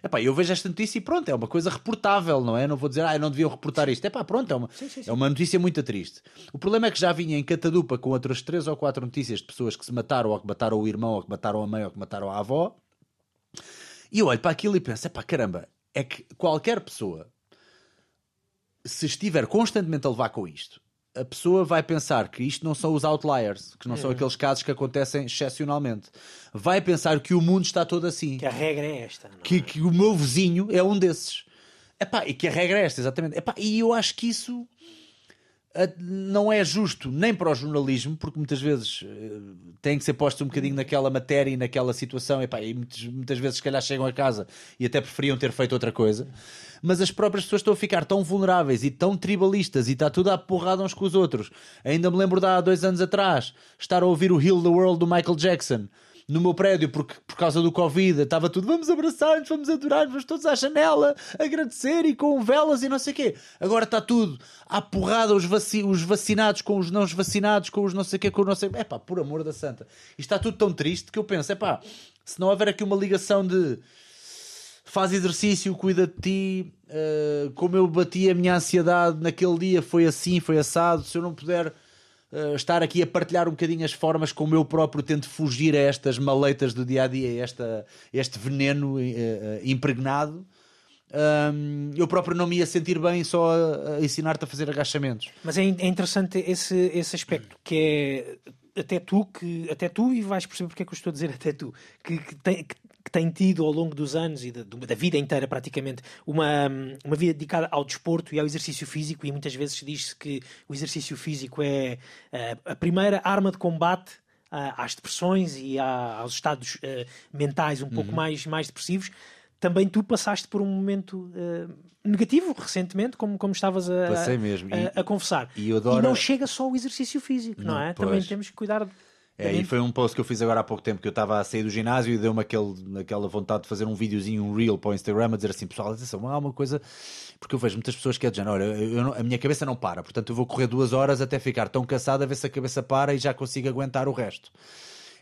Epá, eu vejo esta notícia e pronto, é uma coisa reportável, não é? Não vou dizer, ah, não deviam reportar isto. Epá, pronto, é uma, sim, sim. é uma notícia muito triste. O problema é que já vinha em Catadupa com outras três ou quatro notícias de pessoas que se mataram, ou que mataram o irmão, ou que mataram a mãe, ou que mataram a avó. E eu olho para aquilo e penso: epá, caramba, é que qualquer pessoa, se estiver constantemente a levar com isto, a pessoa vai pensar que isto não são os outliers, que não são aqueles casos que acontecem excepcionalmente. Vai pensar que o mundo está todo assim. Que a regra é esta. não é? Que, que o meu vizinho é um desses. Epá, e que a regra é esta, exatamente. Epá, e eu acho que isso não é justo nem para o jornalismo, porque muitas vezes eh, tem que ser posto um bocadinho naquela matéria e naquela situação, epá, e muitas, muitas vezes se calhar chegam a casa e até preferiam ter feito outra coisa, mas as próprias pessoas estão a ficar tão vulneráveis e tão tribalistas e está tudo a porrada uns com os outros. Ainda me lembro de há dois anos atrás estar a ouvir o Heal the World do Michael Jackson no meu prédio porque, por causa do Covid estava tudo vamos abraçar-nos, vamos adorar, vamos todos à janela agradecer e com velas e não sei o quê. Agora está tudo à porrada os, vaci- os vacinados com os não vacinados, com os não sei o quê, com os não sei... É pá, por amor da santa. Isto está tudo tão triste que eu penso, é pá, se não houver aqui uma ligação de faz exercício, cuida de ti, uh, como eu bati a minha ansiedade naquele dia foi assim, foi assado, se eu não puder uh, estar aqui a partilhar um bocadinho as formas como eu próprio tento fugir a estas maleitas do dia a dia, esta, este veneno uh, impregnado. um, eu próprio não me ia sentir bem só a, a ensinar-te a fazer agachamentos. Mas é, é interessante esse, esse aspecto que é até tu que até tu e vais perceber porque é que eu estou a dizer até tu que, que, tem- que- que tem tido ao longo dos anos e da, da vida inteira praticamente uma, uma vida dedicada ao desporto e ao exercício físico e muitas vezes diz-se que o exercício físico é uh, a primeira arma de combate uh, às depressões e aos estados uh, mentais um pouco mais, mais depressivos. Também tu passaste por um momento negativo recentemente, como, como estavas a, a, a, a confessar. E, adoro... e, não chega só o exercício físico, não, não é? Pois. Também temos que cuidar é, e foi um post que eu fiz agora há pouco tempo que eu estava a sair do ginásio e deu-me aquele, aquela vontade de fazer um videozinho, um reel para o Instagram, a dizer assim: pessoal, atenção, há uma coisa. Porque eu vejo muitas pessoas que é de género, olha, eu não, a minha cabeça não para, portanto eu vou correr duas horas até ficar tão cansado a ver se a cabeça para e já consigo aguentar o resto.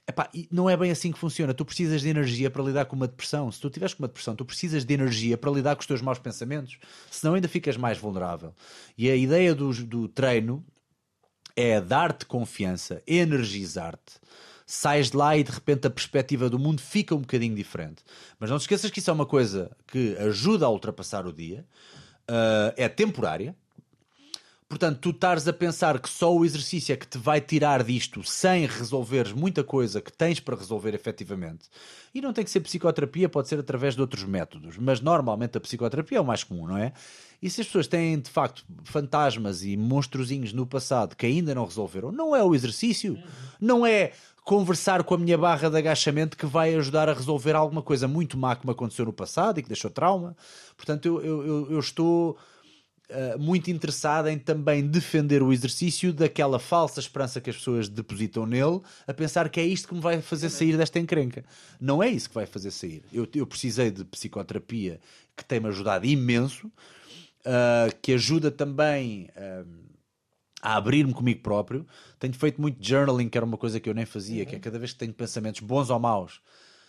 Epá, não é bem assim que funciona. Tu precisas de energia para lidar com uma depressão. Se tu tiveres com uma depressão, tu precisas de energia para lidar com os teus maus pensamentos. Senão ainda ficas mais vulnerável. E a ideia do, do treino é dar-te confiança, energizar-te sais de lá e de repente a perspectiva do mundo fica um bocadinho diferente. Mas não te esqueças que isso é uma coisa que ajuda a ultrapassar o dia, uh, é temporária. Portanto, tu estares a pensar que só o exercício é que te vai tirar disto sem resolveres muita coisa que tens para resolver efetivamente. E não tem que ser psicoterapia, pode ser através de outros métodos, mas normalmente a psicoterapia é o mais comum, não é? E se as pessoas têm de facto fantasmas e monstrozinhos no passado que ainda não resolveram, não é o exercício, não é conversar com a minha barra de agachamento que vai ajudar a resolver alguma coisa muito má que me aconteceu no passado e que deixou trauma. Portanto, eu, eu, eu estou uh, muito interessado em também defender o exercício daquela falsa esperança que as pessoas depositam nele, a pensar que é isto que me vai fazer sair desta encrenca. Não é isso que vai fazer sair. Eu, eu precisei de psicoterapia que tem-me ajudado imenso, uh, que ajuda também. Uh, a abrir-me comigo próprio. Tenho feito muito journaling, que era uma coisa que eu nem fazia, uhum. que é cada vez que tenho pensamentos bons ou maus,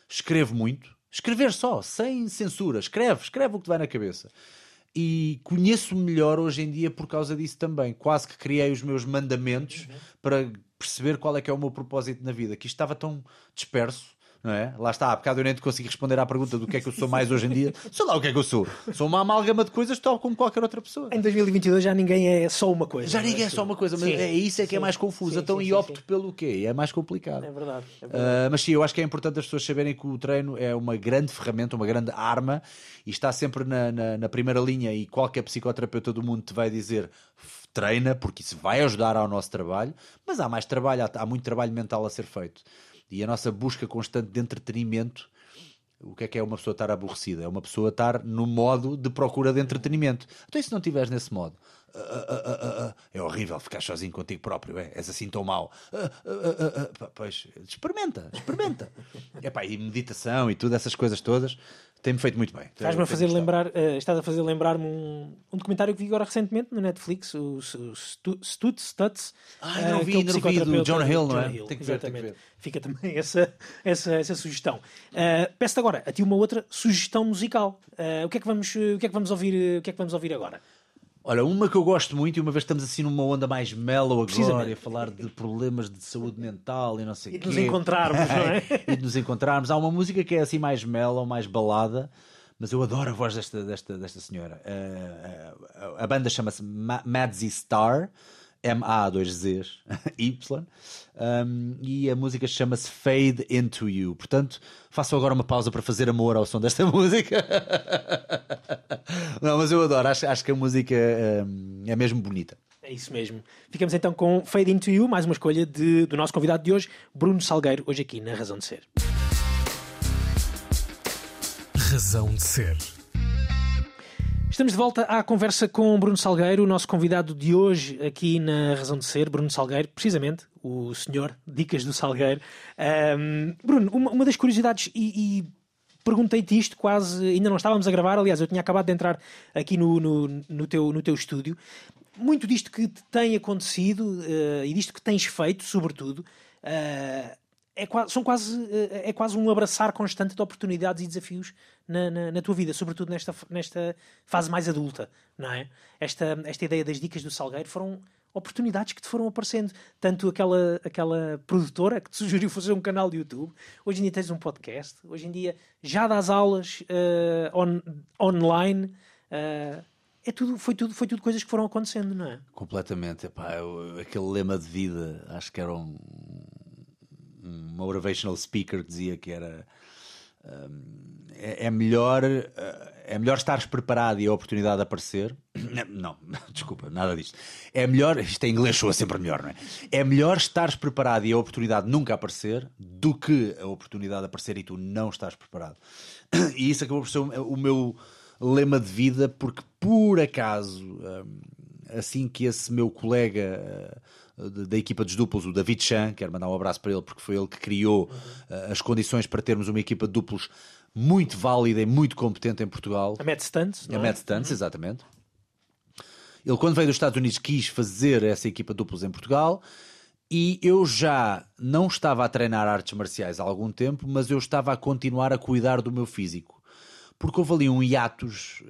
escrevo muito. Escrever só, sem censura. Escreve, escreve o que te vai na cabeça. E conheço-me melhor hoje em dia por causa disso também. Quase que criei os meus mandamentos uhum. para perceber qual é que é o meu propósito na vida. Que isto estava tão disperso não é? Lá está, há bocado eu nem te consegui responder à pergunta do que é que eu sou mais hoje em dia. Sei lá o que é que eu sou. Sou uma amálgama de coisas tal como qualquer outra pessoa. Em 2022 já ninguém é só uma coisa. Já ninguém é só uma coisa, mas sim, é isso é que é sim, é mais confuso. Sim, então, e opto pelo quê? É mais complicado. É verdade. É verdade. Uh, mas sim, eu acho que é importante as pessoas saberem que o treino é uma grande ferramenta, uma grande arma e está sempre na, na, na primeira linha. E qualquer psicoterapeuta do mundo te vai dizer treina, porque isso vai ajudar ao nosso trabalho, mas há mais trabalho, há, há muito trabalho mental a ser feito. E a nossa busca constante de entretenimento, o que é que é uma pessoa estar aborrecida? É uma pessoa estar no modo de procura de entretenimento. Então, e se não estiveres nesse modo? Uh, uh, uh, é horrível ficar sozinho contigo próprio, é? és assim tão mau. pois, experimenta, experimenta. Epá, e meditação e tudo, essas coisas todas tem-me feito muito bem. Estás-me a fazer lembrar, uh, estás a fazer lembrar-me um, um documentário que vi agora recentemente no Netflix, o, o Stutz, Stutz. Ah, não vi, ainda não vi, do John Hill, não é? Hill, tem que ver, tem que ver. Fica também essa, essa, essa sugestão. Uh, Peço-te agora a ti uma outra sugestão musical. Uh, o, que é que vamos, o que é que vamos ouvir, o que é que vamos ouvir agora? Olha, uma que eu gosto muito, e uma vez estamos assim numa onda mais mellow agora, a falar de problemas de saúde mental e não sei o quê. E de nos encontrarmos, não é? e de nos encontrarmos. Há uma música que é assim mais mellow, mais balada, mas eu adoro a voz desta, desta, desta senhora. Uh, a banda chama-se Madzy Star. M-A-2-Zs, Y, um, e a música chama-se Fade Into You. Portanto, faço agora uma pausa para fazer amor ao som desta música. Não, mas eu adoro, acho, acho que a música um, é mesmo bonita. É isso mesmo. Ficamos então com Fade Into You, mais uma escolha de, do nosso convidado de hoje, Bruno Salgueiro, hoje aqui na Razão de Ser. Razão de Ser. Estamos de volta à conversa com Bruno Salgueiro, o nosso convidado de hoje aqui na Razão de Ser, Bruno Salgueiro, precisamente o senhor Dicas do Salgueiro. Um, Bruno, uma, uma, das curiosidades, e, e perguntei-te isto quase, ainda não estávamos a gravar, aliás, eu tinha acabado de entrar aqui no, no, no teu, no teu estúdio. Muito disto que te tem acontecido uh, e disto que tens feito, sobretudo, uh, é, são quase, é quase um abraçar constante de oportunidades e desafios na, na, na, tua vida, sobretudo nesta, nesta fase mais adulta, não é? Esta, esta ideia das dicas do Salgueiro foram oportunidades que te foram aparecendo. Tanto aquela, aquela produtora que te sugeriu fazer um canal de YouTube, hoje em dia tens um podcast, hoje em dia já dás aulas uh, on, online. Uh, é tudo, foi, tudo, foi tudo coisas que foram acontecendo, não é? Completamente. Epá, eu, aquele lema de vida, acho que era um, um motivational speaker que dizia que era é, é melhor eh, é melhor estares preparado e a oportunidade aparecer. Não, desculpa, nada disto. É melhor, isto em inglês soa sempre melhor, não é? É melhor estares preparado e a oportunidade nunca aparecer do que a oportunidade aparecer e tu não estás preparado. E isso acabou por ser o meu lema de vida, porque por acaso, hum, assim que esse meu colega eh, da equipa dos duplos, o David Chan, quero mandar um abraço para ele porque foi ele que criou uhum. as condições para termos uma equipa de duplos muito válida e muito competente em Portugal. A Matt Stunts, A Matt Stunts, uhum. exatamente. Ele, quando veio dos Estados Unidos, quis fazer essa equipa de duplos em Portugal e eu já não estava a treinar artes marciais há algum tempo, mas eu estava a continuar a cuidar do meu físico. Porque houve ali um hiatus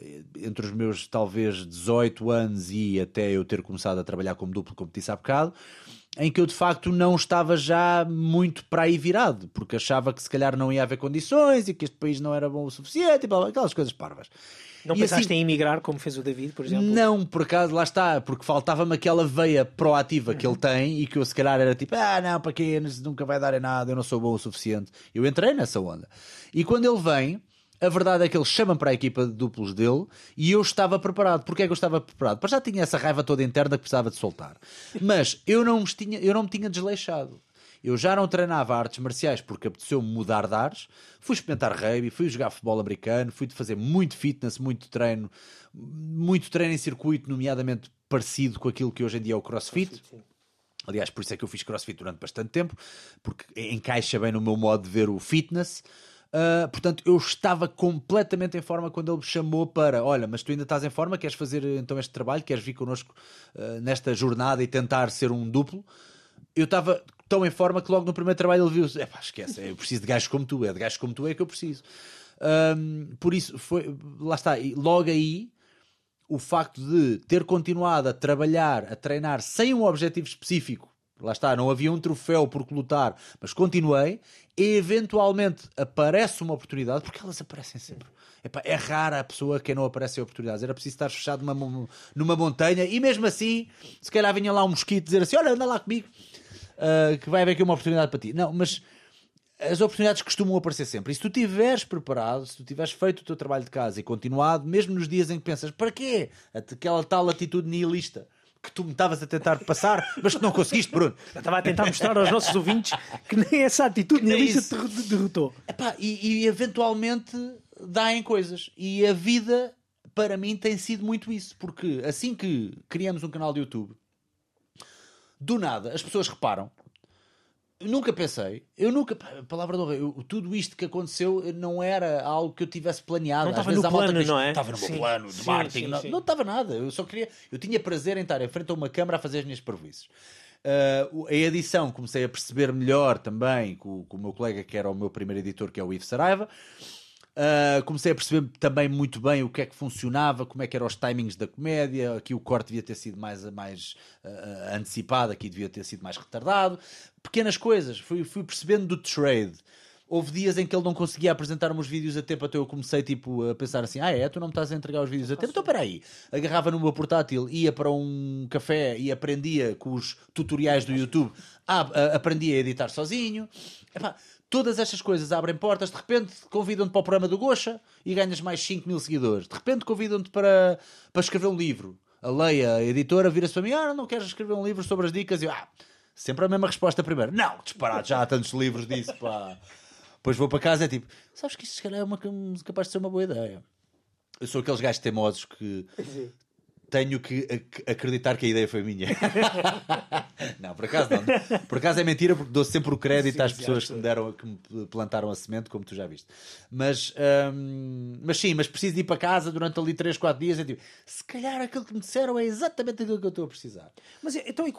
eh, entre os meus talvez 18 anos e até eu ter começado a trabalhar como duplo, como disse há bocado, em que eu de facto não estava já muito para aí virado, porque achava que se calhar não ia haver condições e que este país não era bom o suficiente e blá, blá, aquelas coisas parvas. Não e pensaste assim, em emigrar como fez o David, por exemplo? Não, por acaso, lá está, porque faltava-me aquela veia proativa que ele tem e que eu se calhar era tipo, ah não, para quê, nunca vai dar em nada, eu não sou bom o suficiente. Eu entrei nessa onda. E quando ele vem, a verdade é que ele chama para a equipa de duplos dele e eu estava preparado. Porquê é que eu estava preparado? Porque já tinha essa raiva toda interna que precisava de soltar. Mas eu não me tinha, eu não me tinha desleixado. Eu já não treinava artes marciais porque apeteceu-me mudar de ares. Fui experimentar rugby, fui jogar futebol americano, fui fazer muito fitness, muito treino, muito treino em circuito, nomeadamente parecido com aquilo que hoje em dia é o crossfit. crossfit Aliás, por isso é que eu fiz crossfit durante bastante tempo, porque encaixa bem no meu modo de ver o fitness. Uh, portanto, eu estava completamente em forma quando ele me chamou para: olha, mas tu ainda estás em forma, queres fazer então este trabalho, queres vir connosco uh, nesta jornada e tentar ser um duplo? Eu estava tão em forma que logo no primeiro trabalho ele viu: é pá, esquece, eu preciso de gajos como tu, é de gajos como tu é que eu preciso. Por isso, foi, lá está, e logo aí o facto de ter continuado a trabalhar, a treinar sem um objetivo específico lá está, não havia um troféu por lutar, mas continuei, e eventualmente aparece uma oportunidade, porque elas aparecem sempre. Epá, é rara a pessoa que não aparece oportunidades. Era preciso estar fechado numa, numa montanha e mesmo assim, se calhar vinha lá um mosquito dizer assim: Olha, anda lá comigo, uh, que vai haver aqui uma oportunidade para ti. Não, mas as oportunidades costumam aparecer sempre. E se tu estiveres preparado, se tu tiveres feito o teu trabalho de casa e continuado, mesmo nos dias em que pensas para quê? Aquela tal atitude nihilista que tu me estavas a tentar passar, mas que não conseguiste, Bruno. Eu estava a tentar mostrar aos nossos ouvintes que nem essa atitude nem isso te derrotou. Epá, e, e eventualmente dá em coisas. E a vida, para mim, tem sido muito isso. Porque assim que criamos um canal de YouTube, do nada as pessoas reparam nunca pensei, eu nunca, palavra de honra, eu, tudo isto que aconteceu não era algo que eu tivesse planeado. Não estava no plano, diz, não é? Estava no meu plano de sim, marketing, sim, não, sim. não estava nada. Eu só queria, eu tinha prazer em estar em frente a uma câmara a fazer as minhas prejuízos. Uh, a edição comecei a perceber melhor também com, com, o meu colega que era o meu primeiro editor, que é o Ivo Saraiva. Uh, comecei a perceber também muito bem o que é que funcionava, como é que eram os timings da comédia. Aqui o corte devia ter sido mais, mais uh, antecipado, aqui devia ter sido mais retardado. Pequenas coisas, fui, fui percebendo do trade. Houve dias em que ele não conseguia apresentar os vídeos a tempo, até eu comecei tipo, a pensar assim: ah, é, tu não me estás a entregar os vídeos a tempo? Então peraí. Agarrava no meu portátil, ia para um café e aprendia com os tutoriais do YouTube, ah, aprendia a editar sozinho. Epá, Todas estas coisas abrem portas, de repente convidam-te para o programa do Gocha e ganhas mais 5 mil seguidores. De repente convidam-te para, para escrever um livro. A Leia, a editora, vira-se para mim: Ah, não queres escrever um livro sobre as dicas? E eu, ah, sempre a mesma resposta primeiro: Não, disparado, já há tantos livros disso, pá. Depois vou para casa e é tipo: Sabes que isto se calhar é uma, capaz de ser uma boa ideia. Eu sou aqueles gajos teimosos que tenho que acreditar que a ideia foi minha. não, por acaso não. Por acaso é mentira porque dou sempre o crédito sim, às pessoas que me deram, que me plantaram a semente, como tu já viste. Mas, hum, mas sim, mas preciso de ir para casa durante ali 3, 4 dias. É tipo, se calhar aquilo que me disseram é exatamente aquilo que eu estou a precisar. Mas então, e,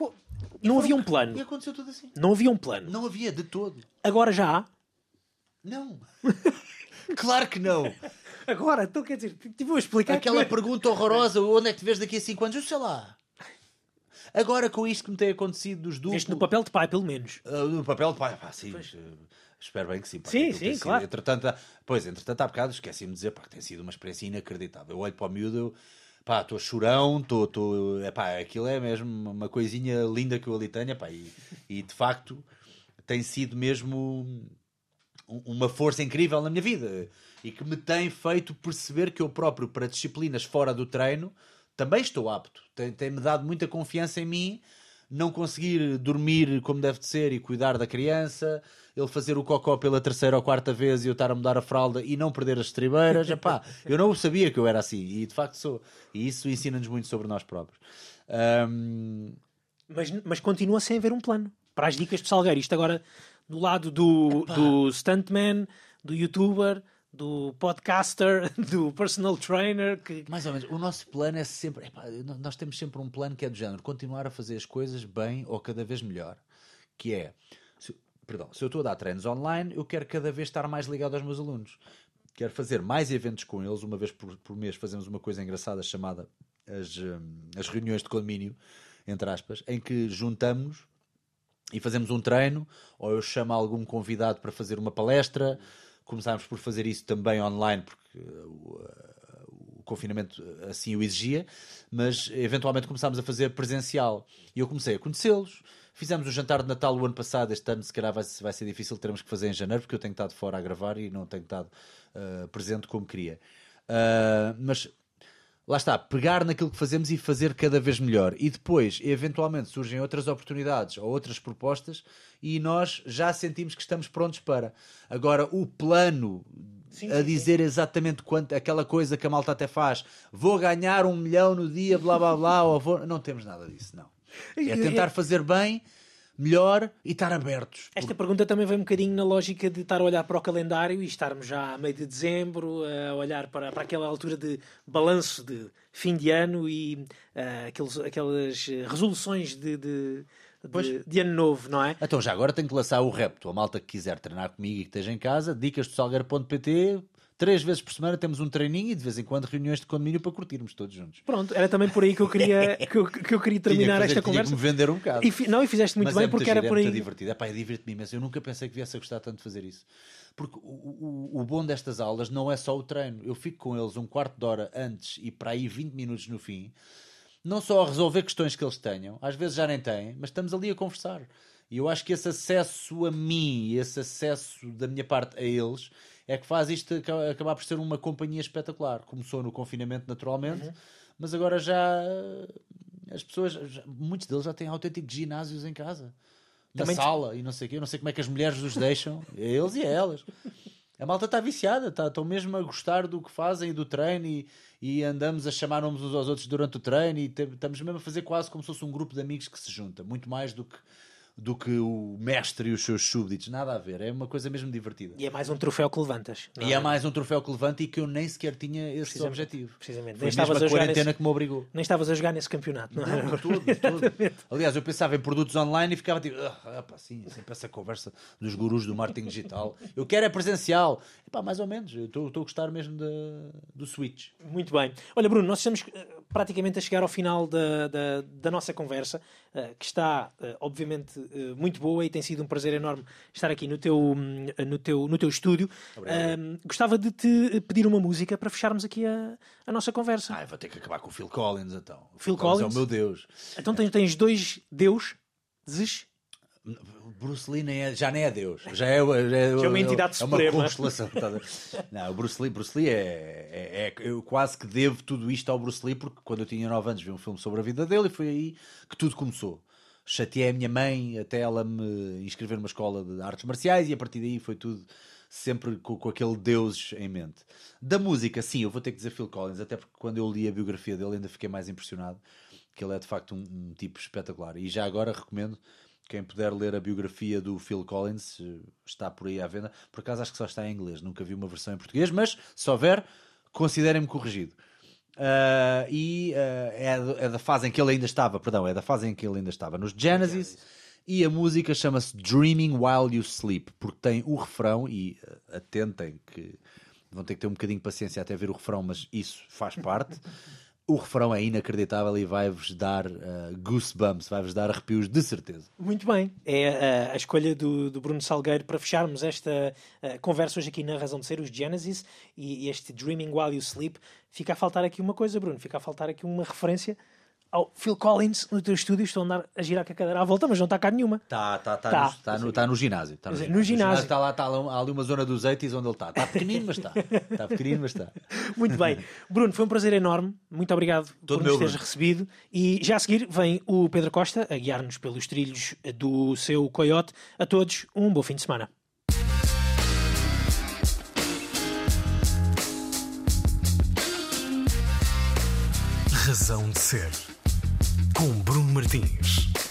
não havia um plano. E aconteceu tudo assim. Não havia um plano. Não havia de todo. Agora já há? Não. claro que não. Agora, então quer dizer, te vou explicar. Aquela que... pergunta horrorosa: onde é que te vês daqui a 5 anos? Eu sei lá. Agora, com isto que me tem acontecido dos duplos. Este no papel de pai, pelo menos. Uh, no papel de pai, pá, sim. Pois. Espero bem que sim. Pá, sim, sim, sido, claro. Entretanto, pois, entretanto, há bocado esqueci-me de dizer pá, que tem sido uma experiência inacreditável. Eu olho para o miúdo, eu, pá, estou chorão, estou, estou, é pá, aquilo é mesmo uma coisinha linda que eu ali tenho, pá, e, e de facto tem sido mesmo um- uma força incrível na minha vida e que me tem feito perceber que eu próprio, para disciplinas fora do treino, também estou apto. Tem- Tem-me dado muita confiança em mim. Não conseguir dormir como deve de ser e cuidar da criança, ele fazer o cocó pela terceira ou quarta vez e eu estar a mudar a fralda e não perder as estribeiras, epá, eu não sabia que eu era assim e de facto sou. E isso ensina-nos muito sobre nós próprios. Ahm, Mas, mas continua sem haver um plano para as dicas de Salgueiro. Isto agora do lado do, do stuntman, do youtuber, do podcaster, do personal trainer. Que... Mais ou menos. O nosso plano é sempre. epá, nós temos sempre um plano que é do género: continuar a fazer as coisas bem ou cada vez melhor. Que é. Se, perdão, se eu estou a dar treinos online, eu quero cada vez estar mais ligado aos meus alunos. Quero fazer mais eventos com eles. Uma vez por, por mês fazemos uma coisa engraçada chamada as, hum, as reuniões de condomínio, entre aspas, em que juntamos e fazemos um treino, ou eu chamo algum convidado para fazer uma palestra. Começámos por fazer isso também online, porque o, uh, o confinamento assim o exigia, mas eventualmente começámos a fazer presencial. E eu comecei a conhecê-los. Fizemos o jantar de Natal o ano passado, este ano se calhar vai, vai ser difícil, teremos que fazer em janeiro, porque eu tenho estado fora a gravar e não tenho estado uh, presente como queria. Uh, mas lá está, pegar naquilo que fazemos e fazer cada vez melhor. E depois, eventualmente, surgem outras oportunidades ou outras propostas e nós já sentimos que estamos prontos para. Agora, o plano Sim, a sim, dizer exatamente quanto, aquela coisa que a malta até faz, vou ganhar um milhão no dia, blá blá blá, ou vou... não temos nada disso, não. É tentar fazer bem, melhor e estar abertos. Esta pergunta também vem um bocadinho na lógica de estar a olhar para o calendário e estarmos já a meio de dezembro, a olhar para, para aquela altura de balanço de fim de ano e ah, aqueles, aquelas eh, resoluções de, de, de ano novo, não é? Então já agora tenho que lançar o repto. A malta que quiser treinar comigo e que esteja em casa, dicas do salgueiro.pt. Três vezes por semana temos um treininho e de vez em quando reuniões de condomínio para curtirmos todos juntos. Pronto, era também por aí que eu queria, que eu, que eu queria terminar fazer- esta conversa. me vender um bocado. E, não, e fizeste muito Mas bem é porque giro, era por é aí. muito divertido. Epá, eu divirto-me imenso. Eu nunca pensei que viesse a gostar tanto de fazer isso. Porque o, o, o bom destas aulas não é só o treino. Eu fico com eles um quarto de hora antes e para aí 20 minutos no fim, não só a resolver questões que eles tenham, às vezes já nem têm, mas estamos ali a conversar. E eu acho que esse acesso a mim, esse acesso da minha parte a eles, é que faz isto aca- acabar por ser uma companhia espetacular. Começou no confinamento, naturalmente, mas agora já as pessoas, já- muitos deles já têm autênticos ginásios em casa. Na Também- sala e não sei o quê. Eu não sei como é que as mulheres os deixam, eles e a elas. A malta está viciada, tá, estão mesmo a gostar do que fazem e do treino e, e andamos a chamar nomes uns aos outros durante o treino e te- estamos mesmo a fazer quase como se fosse um grupo de amigos que se junta, muito mais do que, do que o mestre e os seus súbditos, nada a ver, é uma coisa mesmo divertida. E é mais um troféu que levantas. E é mais um troféu que levanta e que eu nem sequer tinha esse Precisamente, objetivo. precisamente. Foi Nem estavas a a jogar quarentena nesse- que me obrigou. Nem estavas a jogar nesse campeonato, não é? Não, todo, todo. Aliás, eu pensava em produtos online e ficava tipo, ah, pá, sim, sempre essa conversa dos gurus do marketing digital. Eu quero é presencial. E pá, mais ou menos, eu estou a gostar mesmo da, do Switch. Muito bem. Olha, Bruno, nós estamos eh, praticamente a chegar ao final da, da, da nossa conversa, que está, eh, obviamente, eh, muito boa e tem sido um prazer enorme estar aqui no teu, hum, no teu, no teu estúdio. Ahm, gostava de te pedir uma música para fecharmos aqui a, a nossa conversa. Ah, vou ter que acabar com o Phil Collins então. O Phil é Collins? o meu Deus. Então tens, tens dois deus, Bruce Lee nem é- já nem é Deus. Já é, já é, Já é uma entidade é uma suprema. constelação. tá a ver? Não, o Bruce Lee, Bruce Lee é, é, é- Eu quase que devo tudo isto ao Bruce Lee, porque quando eu tinha 9 anos vi um filme sobre a vida dele e foi aí que tudo começou. Chateei a minha mãe até ela me inscrever numa escola de artes marciais e a partir daí foi tudo sempre com, com aquele Deus em mente. Da música, sim, eu vou ter que dizer Phil Collins, até porque quando eu li a biografia dele ainda fiquei mais impressionado, que ele é de facto um, um tipo espetacular. E já agora recomendo quem puder ler a biografia do Phil Collins, eh, está por aí à venda. Por acaso acho que só está em inglês, nunca vi uma versão em português, mas se houver, considerem-me corrigido. Ah, e ah, é, é da fase em que ele ainda estava, perdão, é da fase em que ele ainda estava nos Genesis. E a música chama-se Dreaming While You Sleep, porque tem o refrão, e ah, atentem que vão ter que ter um bocadinho de paciência até ver o refrão, mas isso faz parte. O refrão é inacreditável e vai-vos dar ah, goosebumps, vai-vos dar arrepios de certeza. Muito bem. É uh, a escolha do, do Bruno Salgueiro para fecharmos esta uh, conversa hoje aqui na Razão de Ser, os Genesis e este Dreaming While You Sleep. Fica a faltar aqui uma coisa, Bruno. Fica a faltar aqui uma referência ao Phil Collins no teu estúdio. Estou a andar a girar com a cadeira à volta, mas não está cá nenhuma. Está tá, tá, Tá. no, tá no, tá no ginásio. Tá no, ginásio. no ginásio. Está lá, tá lá, há ali uma zona dos 80 onde ele está. Está pequenino, mas está. Está pequenino, mas está. Muito bem. Bruno, foi um prazer enorme. Muito obrigado Todo por nos teres Bruno. recebido. E já a seguir vem o Pedro Costa a guiar-nos pelos trilhos do seu coiote. A todos, um bom fim de semana. Razão de Ser. Com Bruno Martins.